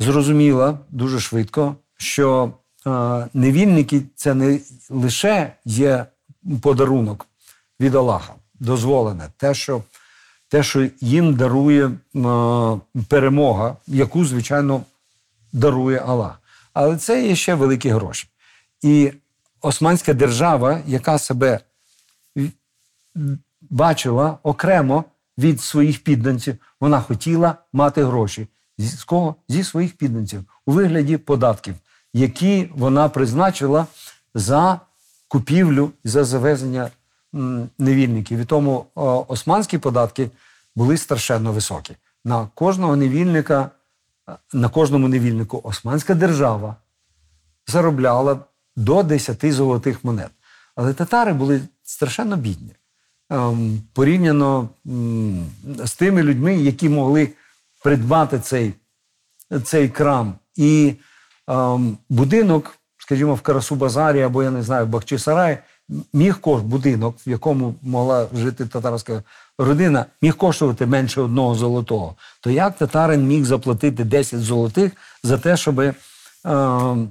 зрозуміла дуже швидко, що е, невільники це не лише є подарунок від Аллаха, дозволене, те, що, те, що їм дарує е, перемога, яку, звичайно, дарує Аллах. Але це є ще великі гроші. І Османська держава, яка себе бачила окремо від своїх підданців, вона хотіла мати гроші. З кого? Зі своїх підданців у вигляді податків, які вона призначила за купівлю, за завезення невільників. І тому о, османські податки були страшенно високі. На кожного невільника, е, на кожному невільнику османська держава заробляла до 10 золотих монет. Але татари були страшенно бідні. Ем, порівняно з тими людьми, які могли придбати цей, цей крам. І ем, будинок, скажімо, в Карасу-Базарі або я не знаю, в Бахчисараї, міг кош будинок, в якому могла жити татарська родина, міг коштувати менше одного золотого. То як татарин міг заплатити 10 золотих за те, щоб ем,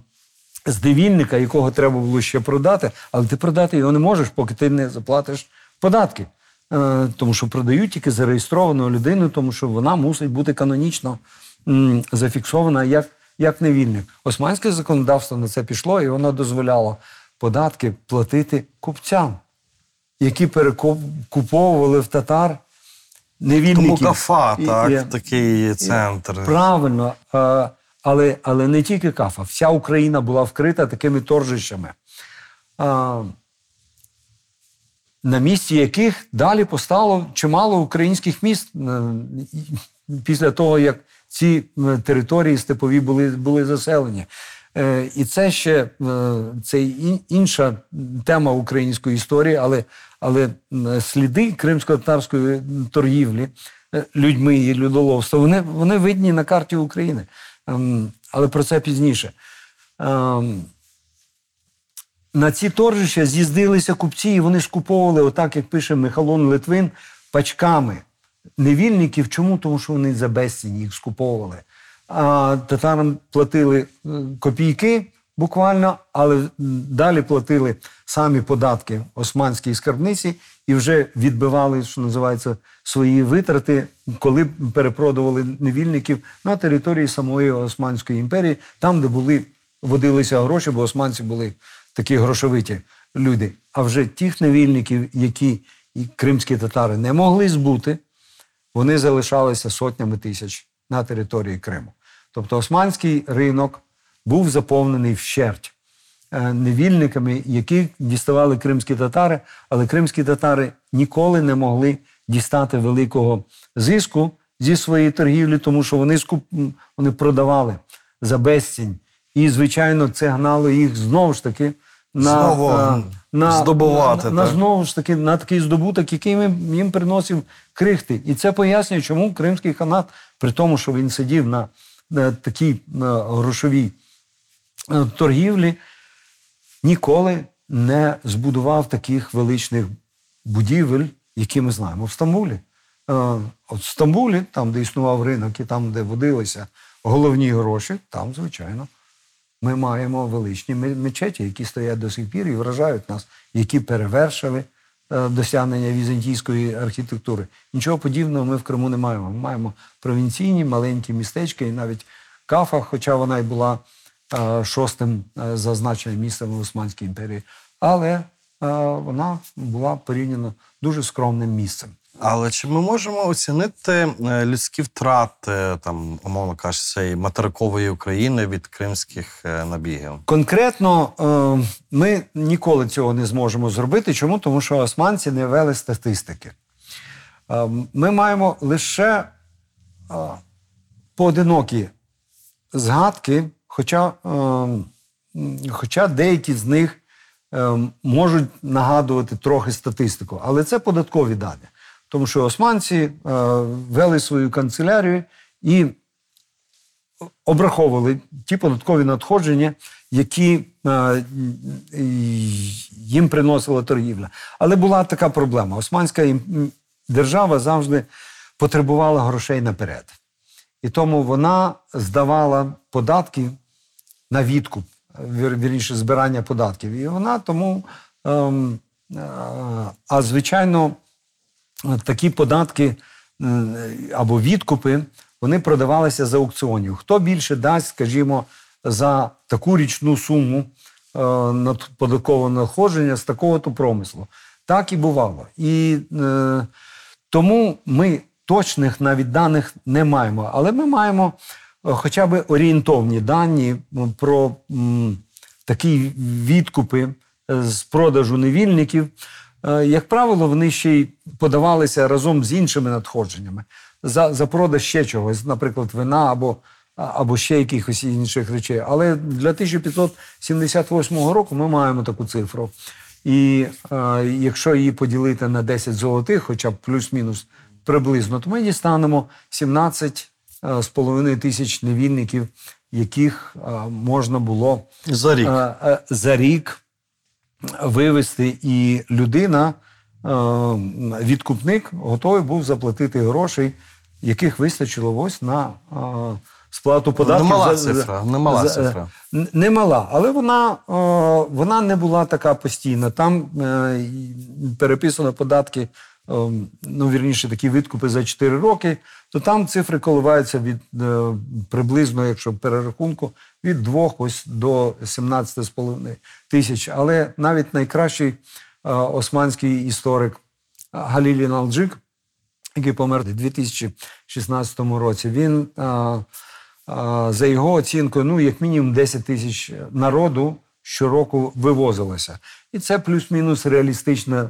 з якого треба було ще продати, але ти продати його не можеш, поки ти не заплатиш податки. Е, тому що продають тільки зареєстровану людину, тому що вона мусить бути канонічно зафіксована як, як невільник. Османське законодавство на це пішло, і воно дозволяло податки платити купцям, які перекуповували в татар невільників. Тому кафа, так, і- такий центр. Правильно, е, але, але не тільки кафа. Вся Україна була вкрита такими торжищами, е, на місці яких далі постало чимало українських міст е, після того, як ці е, території степові були, були заселені. Е, І це ще це інша тема української історії, але, але сліди кримсько-татарської торгівлі людьми і людоловства, вони, вони видні на карті України. Ем, Але про це пізніше. На ці торжища з'їздилися купці, і вони скуповували, отак, як пише Михалон Литвин, пачками невільників. Чому? Тому що вони за безцінь їх скуповували. А татарам платили е, копійки буквально, але далі платили самі податки османській скарбниці і вже відбивали, що називається, свої витрати, коли перепродували невільників на території самої Османської імперії, там, де були водилися гроші, бо османці були такі грошовиті люди. А вже тих невільників, які кримські татари не могли збути, вони залишалися сотнями тисяч на території Криму. Тобто османський ринок був заповнений вщерть е, невільниками, які діставали кримські татари, але кримські татари ніколи не могли дістати великого зиску зі своєї торгівлі, тому що вони скуп... вони продавали за безцінь. І, звичайно, це гнало їх знову ж таки на, Знову е, на, здобувати, на, на, так? знову ж таки на такий здобуток, який їм, їм приносив крихти. І це пояснює, чому кримський ханат, при тому, що він сидів на, на такій на грошовій е, торгівлі, ніколи не збудував таких величних будівель, які ми знаємо в Стамбулі. Е, От в Стамбулі, там, де існував ринок, і там, де водилися головні гроші, там, звичайно, ми маємо величні мечеті, які стоять до сих пір і вражають нас, які перевершили е, досягнення візантійської архітектури. Нічого подібного ми в Криму не маємо. Ми маємо провінційні маленькі містечка, і навіть Кафа, хоча вона й була е, шостим е, зазначеним містом в Османській імперії, але вона була порівняно дуже скромним місцем. Але чи ми можемо оцінити е, людські втрати, там, умовно кажучи, цієї материкової України від кримських е, набігів? Конкретно е, ми ніколи цього не зможемо зробити. Чому? Тому що османці не вели статистики. Ми маємо лише поодинокі згадки, хоча, хоча деякі з них можуть нагадувати трохи статистику, але це податкові дані. Тому що османці е, вели свою канцелярію і обраховували ті податкові надходження, які е, їм приносила торгівля. Але була така проблема: Османська держава завжди потребувала грошей наперед. І тому вона здавала податки на відкуп, вірніше, збирання податків. І вона тому, ем, е, а звичайно, такі податки або відкупи, вони продавалися за аукціонів. Хто більше дасть, скажімо, за таку річну суму е, податкового надходження з такого-то промислу. Так і бувало. І е, тому ми точних навіть даних не маємо, але ми маємо е, хоча б орієнтовні дані про м, такі відкупи е, з продажу невільників. Е, як правило, вони ще й подавалися разом з іншими надходженнями за, за продаж ще чогось, наприклад, вина або, або ще якихось інших речей. Але для 1578 року ми маємо таку цифру. І е, якщо її поділити на 10 золотих, хоча б плюс-мінус приблизно, то ми дістанемо 17 е, з половиною тисяч невільників, яких е, можна було За рік. е, е, за рік вивести, і людина, е, відкупник, готовий був заплатити грошей, яких вистачило ось на е, сплату податків. Немала цифра, немала за- цифра. Немала, але вона, е, вона не була така постійна. Там переписано податки, ну вірніше, такі відкупи за 4 роки, то там цифри коливаються від е, приблизно, якщо перерахунку, від 2 ось до 17,5 тисяч. Але навіть найкращий е, османський історик Галілі Налджик, який помер у 2016 році, він а, за його оцінкою, ну, як мінімум 10 тисяч народу щороку вивозилося. І це плюс-мінус реалістична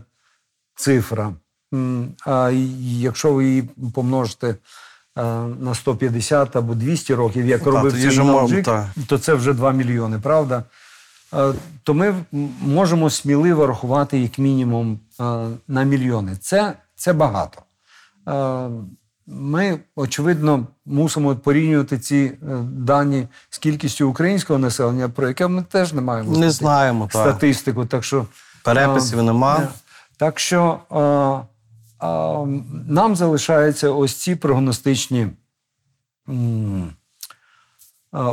цифра. А якщо ви її помножите на 150 або 200 років, як та, робив цей та. то це вже 2 мільйони, правда? Е, То ми можемо сміливо рахувати як мінімум е, на мільйони. Це, це багато. Е, Ми, очевидно, мусимо порівнювати ці е, дані з кількістю українського населення, про яке ми теж не маємо Не знаємо, статистику. Так що, Переписів е, нема. е, Так що е, е, нам залишаються ось ці прогностичні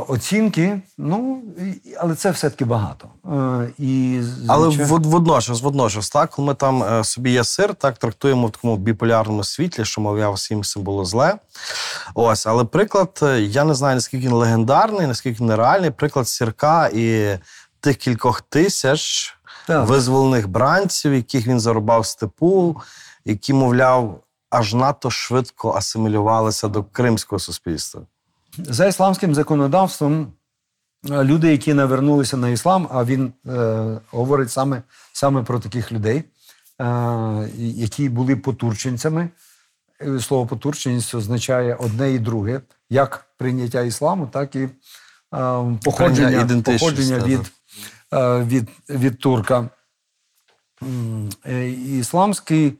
оцінки. Ну, але це все-таки багато. Е, І, Але звичайно- водночас, водночас, так, коли ми там е, собі є сир, так трактуємо в такому біполярному світлі, що мовляв всім всім було зле. Ось, але приклад, е, я не знаю, наскільки він легендарний, наскільки він реальний. Приклад сірка і тих кількох тисяч Так. визволених бранців, яких він зарубав в степу, які, мовляв, аж надто швидко асимілювалися до кримського суспільства. За ісламським законодавством е, люди, які навернулися на іслам, а він е, говорить саме, саме про таких людей, е, які були потурченцями. Е, Слово потурченість означає одне і друге, як прийняття ісламу, так і е, походження, походження від, е, від, від турка. Ісламський,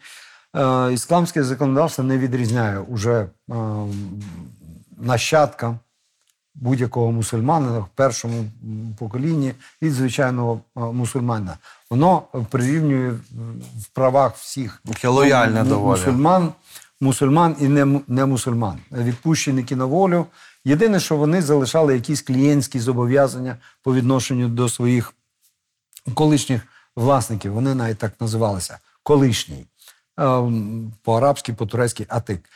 ісламське законодавство не відрізняє уже е, нащадка будь-якого мусульманина в першому поколінні від звичайного е, мусульмана. Воно прирівнює в- правах всіх лояльне му- мусульман, мусульман і не, не мусульман. Відпущеники на волю. Єдине, що вони залишали якісь клієнтські зобов'язання по відношенню до своїх колишніх власників. Вони навіть так називалися колишній. По-арабськи, по-турецьки атик.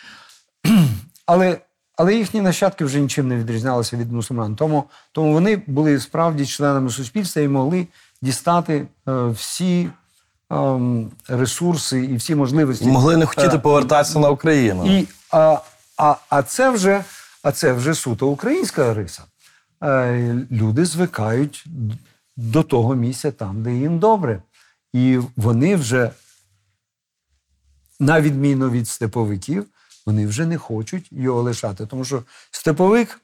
Але, але їхні нащадки вже нічим не відрізнялися від мусульман. Тому, тому вони були справді членами суспільства і могли дістати е, всі ем, ресурси і всі можливості. Могли не хотіти Е, повертатися на Україну. і, а, а, а, це вже, а це вже суто українська риса. Е, люди звикають до того місця там, де їм добре. І вони вже, на відміну від степовиків, вони вже не хочуть його лишати. Тому що степовик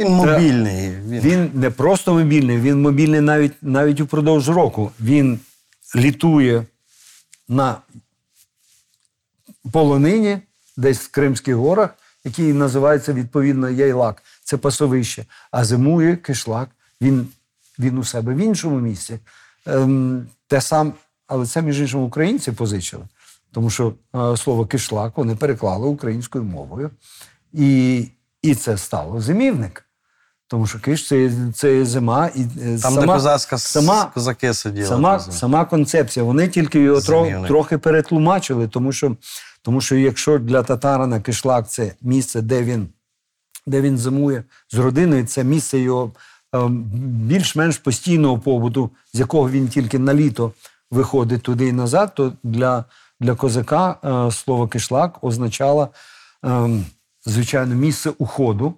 Він мобільний. Він, він не просто мобільний, він мобільний навіть, навіть упродовж року. Він літує на полонині, десь в Кримських горах, який називається відповідно Яйлак. Це пасовище. А зимує кишлак. Він, він у себе в іншому місці. Ем, те сам, але це, між іншим, українці позичили. Тому що е, слово кишлак вони переклали українською мовою. І, і це стало зимівник. Тому що киш це, це зима і е, Там, сама, де козацька сама, козаки сиділи. сама, сама концепція. Вони тільки його тро, трохи перетлумачили, тому що, тому що якщо для татарина кишлак це місце, де він, де він зимує з родиною, це місце його е, більш-менш постійного побуту, з якого він тільки на літо виходить туди і назад, то для, для козака е, слово кишлак означало, е, звичайно, місце уходу,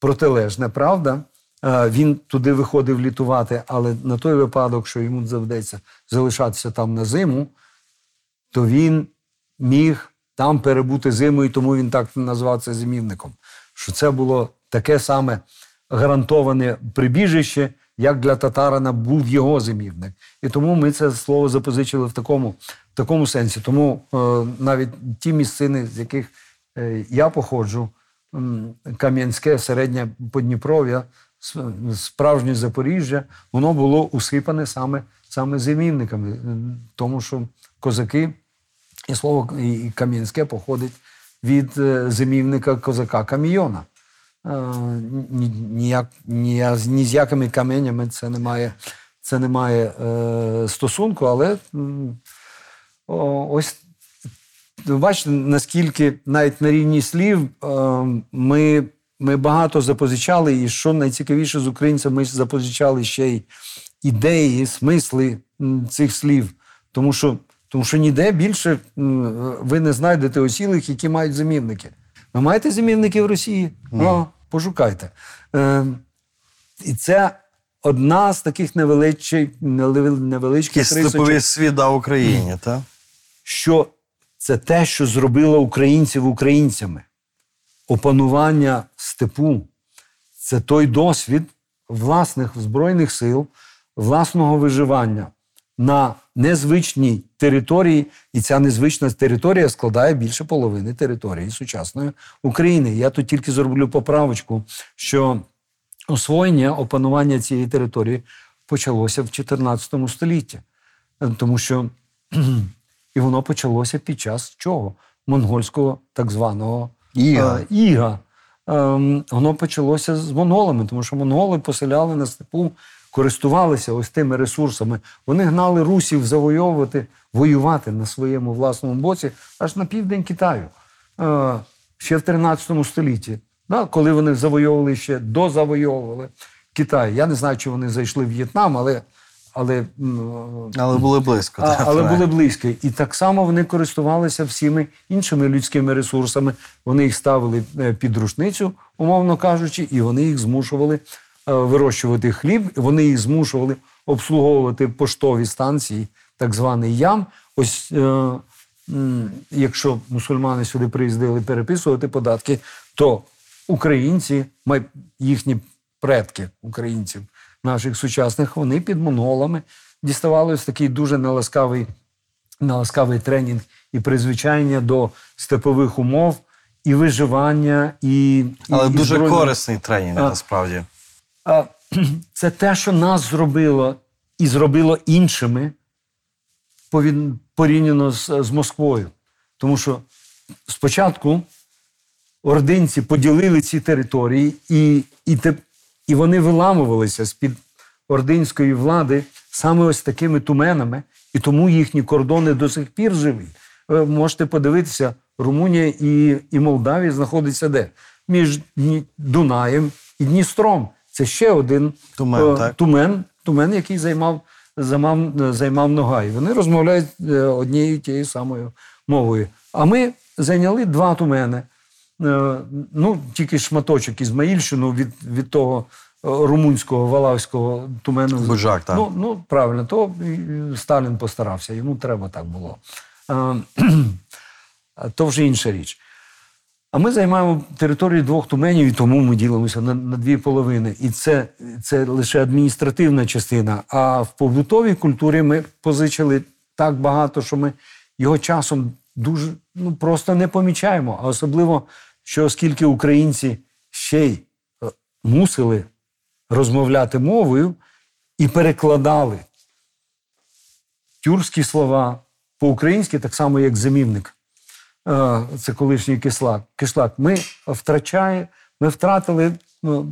протилежне, правда? Е, Він туди виходив літувати, але на той випадок, що йому доведеться залишатися там на зиму, то він міг там перебути зиму, і тому він так назвав це зимівником. Що це було таке саме гарантоване прибіжище, як для татарина був його зимівник. І тому ми це слово запозичили в такому, в такому сенсі. Тому е, навіть ті місцини, з яких е, я походжу, м, Кам'янське, середнє Подніпров'я, справжнє Запоріжжя, воно було усипане саме, саме зимівниками, тому що козаки, і слово і Кам'янське походить від е, зимівника козака Камійона. Ні, ніяк, ні, ні з якими каменями це не має, це не має е, стосунку, але о, ось бачите, наскільки навіть на рівні слів е, ми, ми багато запозичали, і що найцікавіше з українцями, ми запозичали ще й ідеї, смисли цих слів. Тому що, тому що ніде більше ви не знайдете осілих, які мають замінники. Ви маєте замінники в Росії? О, пошукайте. Е, і це одна з таких невеличких, невеличких степовий світ Україні, так? що це те, що зробило українців українцями. Опанування степу це той досвід власних збройних сил, власного виживання на незвичній території, і ця незвична територія складає більше половини території сучасної України. Я тут тільки зроблю поправочку, що освоєння, опанування цієї території почалося в 14 столітті, Е, тому що і воно почалося під час чого? Монгольського так званого Іга. е, іга. Ем, воно почалося з монголами, тому що монголи поселяли на степу, користувалися ось тими ресурсами. Вони гнали русів завойовувати, воювати на своєму власному боці аж на південь Китаю. Е, ще в 13 столітті, да, коли вони завойовували ще дозавойовували Китай. Я не знаю, чи вони зайшли в В'єтнам, але. Але, Але були близько. а, так, але були близько. І так само вони користувалися всіми іншими людськими ресурсами. Вони їх ставили е, під рушницю, умовно кажучи, і вони їх змушували е, вирощувати хліб, вони їх змушували обслуговувати поштові станції, так званий ям. Ось е, якщо мусульмани сюди приїздили переписувати податки, то українці, їхні предки українців, наших сучасних, вони під монголами діставали ось такий дуже неласкавий, неласкавий тренінг і призвичання до степових умов, і виживання, і, Але і дуже корисний тренінг, насправді. це те, що нас зробило і зробило іншими порівняно з, з Москвою. Тому що спочатку ординці поділили ці території, і, і, і вони виламувалися з-під ординської влади саме ось такими туменами, і тому їхні кордони до сих пір живі. Ви можете подивитися, Румунія і, і Молдавія знаходиться де? Між Дунаєм і Дністром. Це ще один Тумен, е, так? тумен, тумен, який займав, займав, займав нога. І вони розмовляють е, однією тією самою мовою. А ми зайняли два тумени. Е, Ну, тільки шматочок Ізмаїльщину від, від того е, румунського валавського тумену. Буджак, так. Ну, ну, правильно, то Сталін постарався, йому треба так було. Е, То вже інша річ. А ми займаємо територію двох туменів, і тому ми ділимося на, на дві половини. І це, це лише адміністративна частина. А в побутовій культурі ми позичили так багато, що ми його часом дуже ну, просто не помічаємо. А особливо, що оскільки українці ще й е, мусили розмовляти мовою і перекладали тюркські слова по-українськи, так само, як зимівник. Е, Це колишній кислак. кишлак. Ми втрачає, ми втратили ну,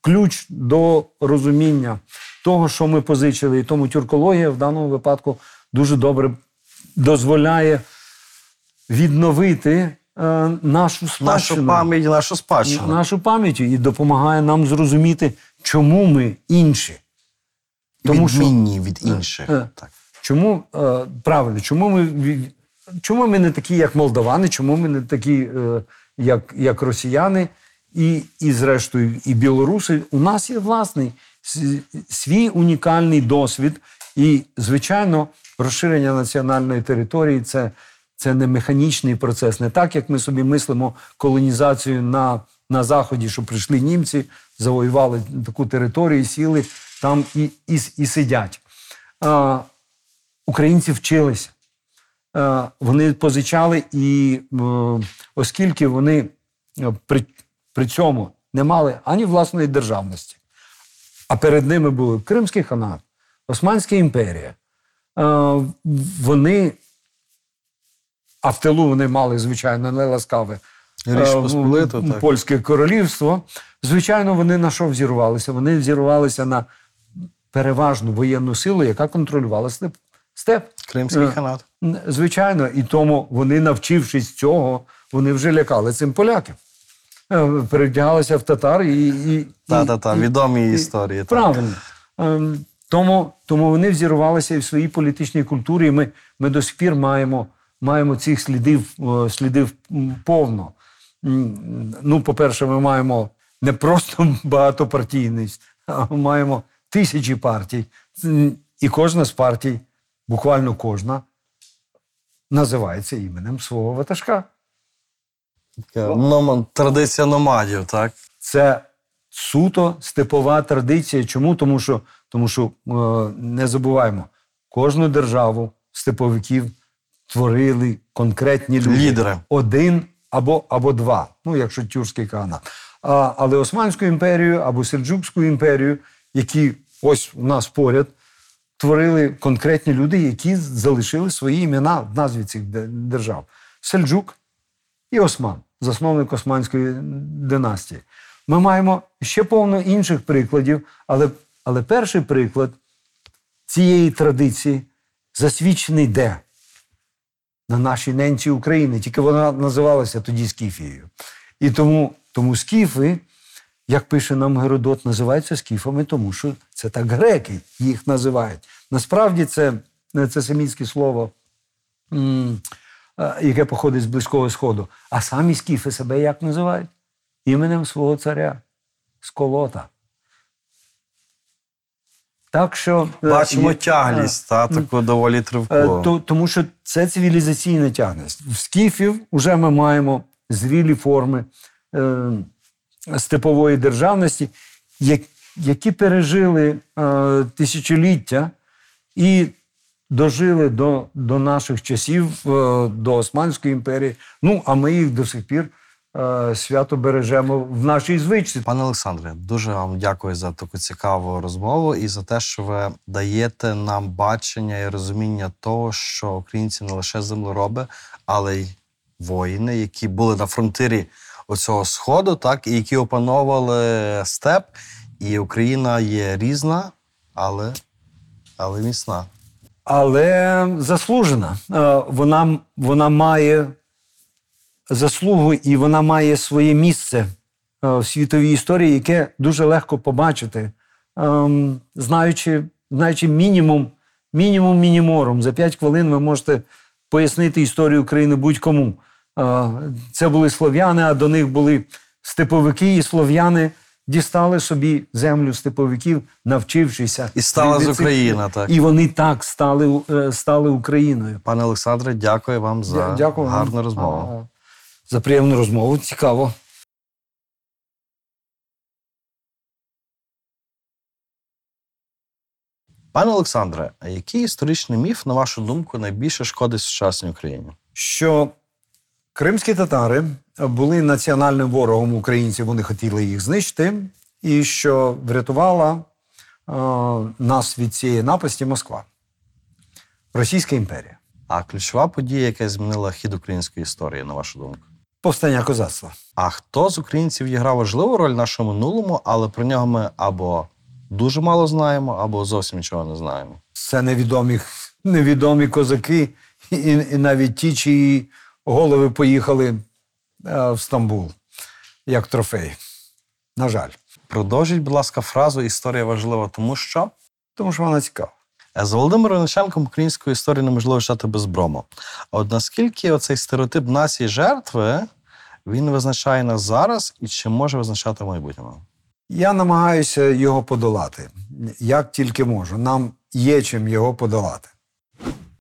ключ до розуміння того, що ми позичили. І тому тюркологія в даному випадку дуже добре дозволяє відновити е, нашу спадщину. Нашу пам'ять, нашу спадщину. нашу пам'ять і допомагає нам зрозуміти, чому ми інші. Тому що від інших. Е. Так. Чому е, правильно, чому ми чому ми не такі, як молдавани, чому ми не такі, е, як, як росіяни, і, і зрештою, і білоруси. У нас є власний свій унікальний досвід. І, звичайно, розширення національної території це, це не механічний процес, не так, як ми собі мислимо колонізацію на, на Заході, що прийшли німці, завоювали таку територію, сіли там і, і, і сидять. А, українці вчилися. Е, Вони позичали, і е, оскільки вони е, при, при цьому не мали ані власної державності, а перед ними були Кримський ханат, Османська імперія, вони, а в тилу вони мали, звичайно, неласкаве так. польське королівство. Звичайно, вони на що взірвалися? Вони взірвалися на переважну воєнну силу, яка контролювала степ. степ. Кримський Е, ханат. Звичайно, і тому вони, навчившись цього, вони вже лякали цим поляків. Е, Перевдягалися в татар і. і Та-та-та, відомі і- історії. так. Правильно. Ем, Тому, тому вони взірвалися і в своїй політичній культурі. І ми, ми до сих пір маємо, маємо цих слідів, е, слідів повно. Ну, по-перше, ми маємо не просто багатопартійність, а маємо тисячі партій. І кожна з партій, буквально кожна, називається іменем свого ватажка. Така нома- Традиція номадів, так? Це суто степова традиція. Чому? Тому що, тому що е, не забуваємо, кожну державу степовиків творили конкретні люди. Лідери. Один або, або два, ну, якщо тюркський каганат. А, але Османську імперію або Сельджукську імперію, які ось у нас поряд, творили конкретні люди, які залишили свої імена в назві цих держав. Сельджук і Осман, засновник Османської династії. Ми маємо ще повно інших прикладів, але, але перший приклад цієї традиції засвідчений де? На нашій ненці України, тільки вона називалася тоді Скіфією. І тому, тому скіфи, як пише нам Геродот, називаються скіфами, тому що це так греки їх називають. Насправді це, це семітське слово е, яке походить з Близького Сходу. А самі скіфи себе як називають? Іменем свого царя Сколота. Так що е, Бачимо є- тяглість, та, таку доволі Е, тривку. то, тому що це цивілізаційна тягнесть. В скіфів вже ми маємо зрілі форми е, степової державності, які пережили е, тисячоліття і дожили до, до наших часів, е, до Османської імперії. Ну, а ми їх до сих пір е, свято бережемо в нашій звичці. Пане Олександре, дуже вам дякую за таку цікаву розмову і за те, що ви даєте нам бачення і розуміння того, що українці не лише землероби, але й воїни, які були на фронтирі оцього сходу, так і які опановували степ. І Україна є різна, але, але міцна. але заслужена. Е, Вона, вона має заслугу і вона має своє місце е, в світовій історії, яке дуже легко побачити, Ем, знаючи, знаючи мінімум, мінімум мініморум. За 5 хвилин ви можете пояснити історію України будь-кому. Це були слов'яни, а до них були степовики, і слов'яни дістали собі землю степовиків, навчившися. І стала з Україна, так. І вони так стали, е, стали Україною. Пане Олександре, дякую вам за Дя- Дякую вам. гарну розмову. А, За приємну розмову. Цікаво. Пане Олександре, а який історичний міф, на вашу думку, найбільше шкодить сучасній Україні? Що кримські татари були національним ворогом українців, вони хотіли їх знищити, і що врятувала е, нас від цієї напасті Москва, Російська імперія, А ключова подія, яка змінила хід української історії, на вашу думку? повстання козацтва. А хто з українців відіграв важливу роль в нашому минулому, але про нього ми або дуже мало знаємо, або зовсім нічого не знаємо. Це невідомі, невідомі козаки, і, і навіть ті, чиї голови поїхали е, в Стамбул як трофей. На жаль. Продовжіть, будь ласка, фразу Історія важлива, тому що Тому що вона цікава. З Володимиром Онищенком української історії неможливо читати без брому. А от наскільки оцей стереотип нації жертви Він визначає нас зараз і чи може визначати в майбутньому? Я намагаюся його подолати, як тільки можу. Нам є чим його подолати.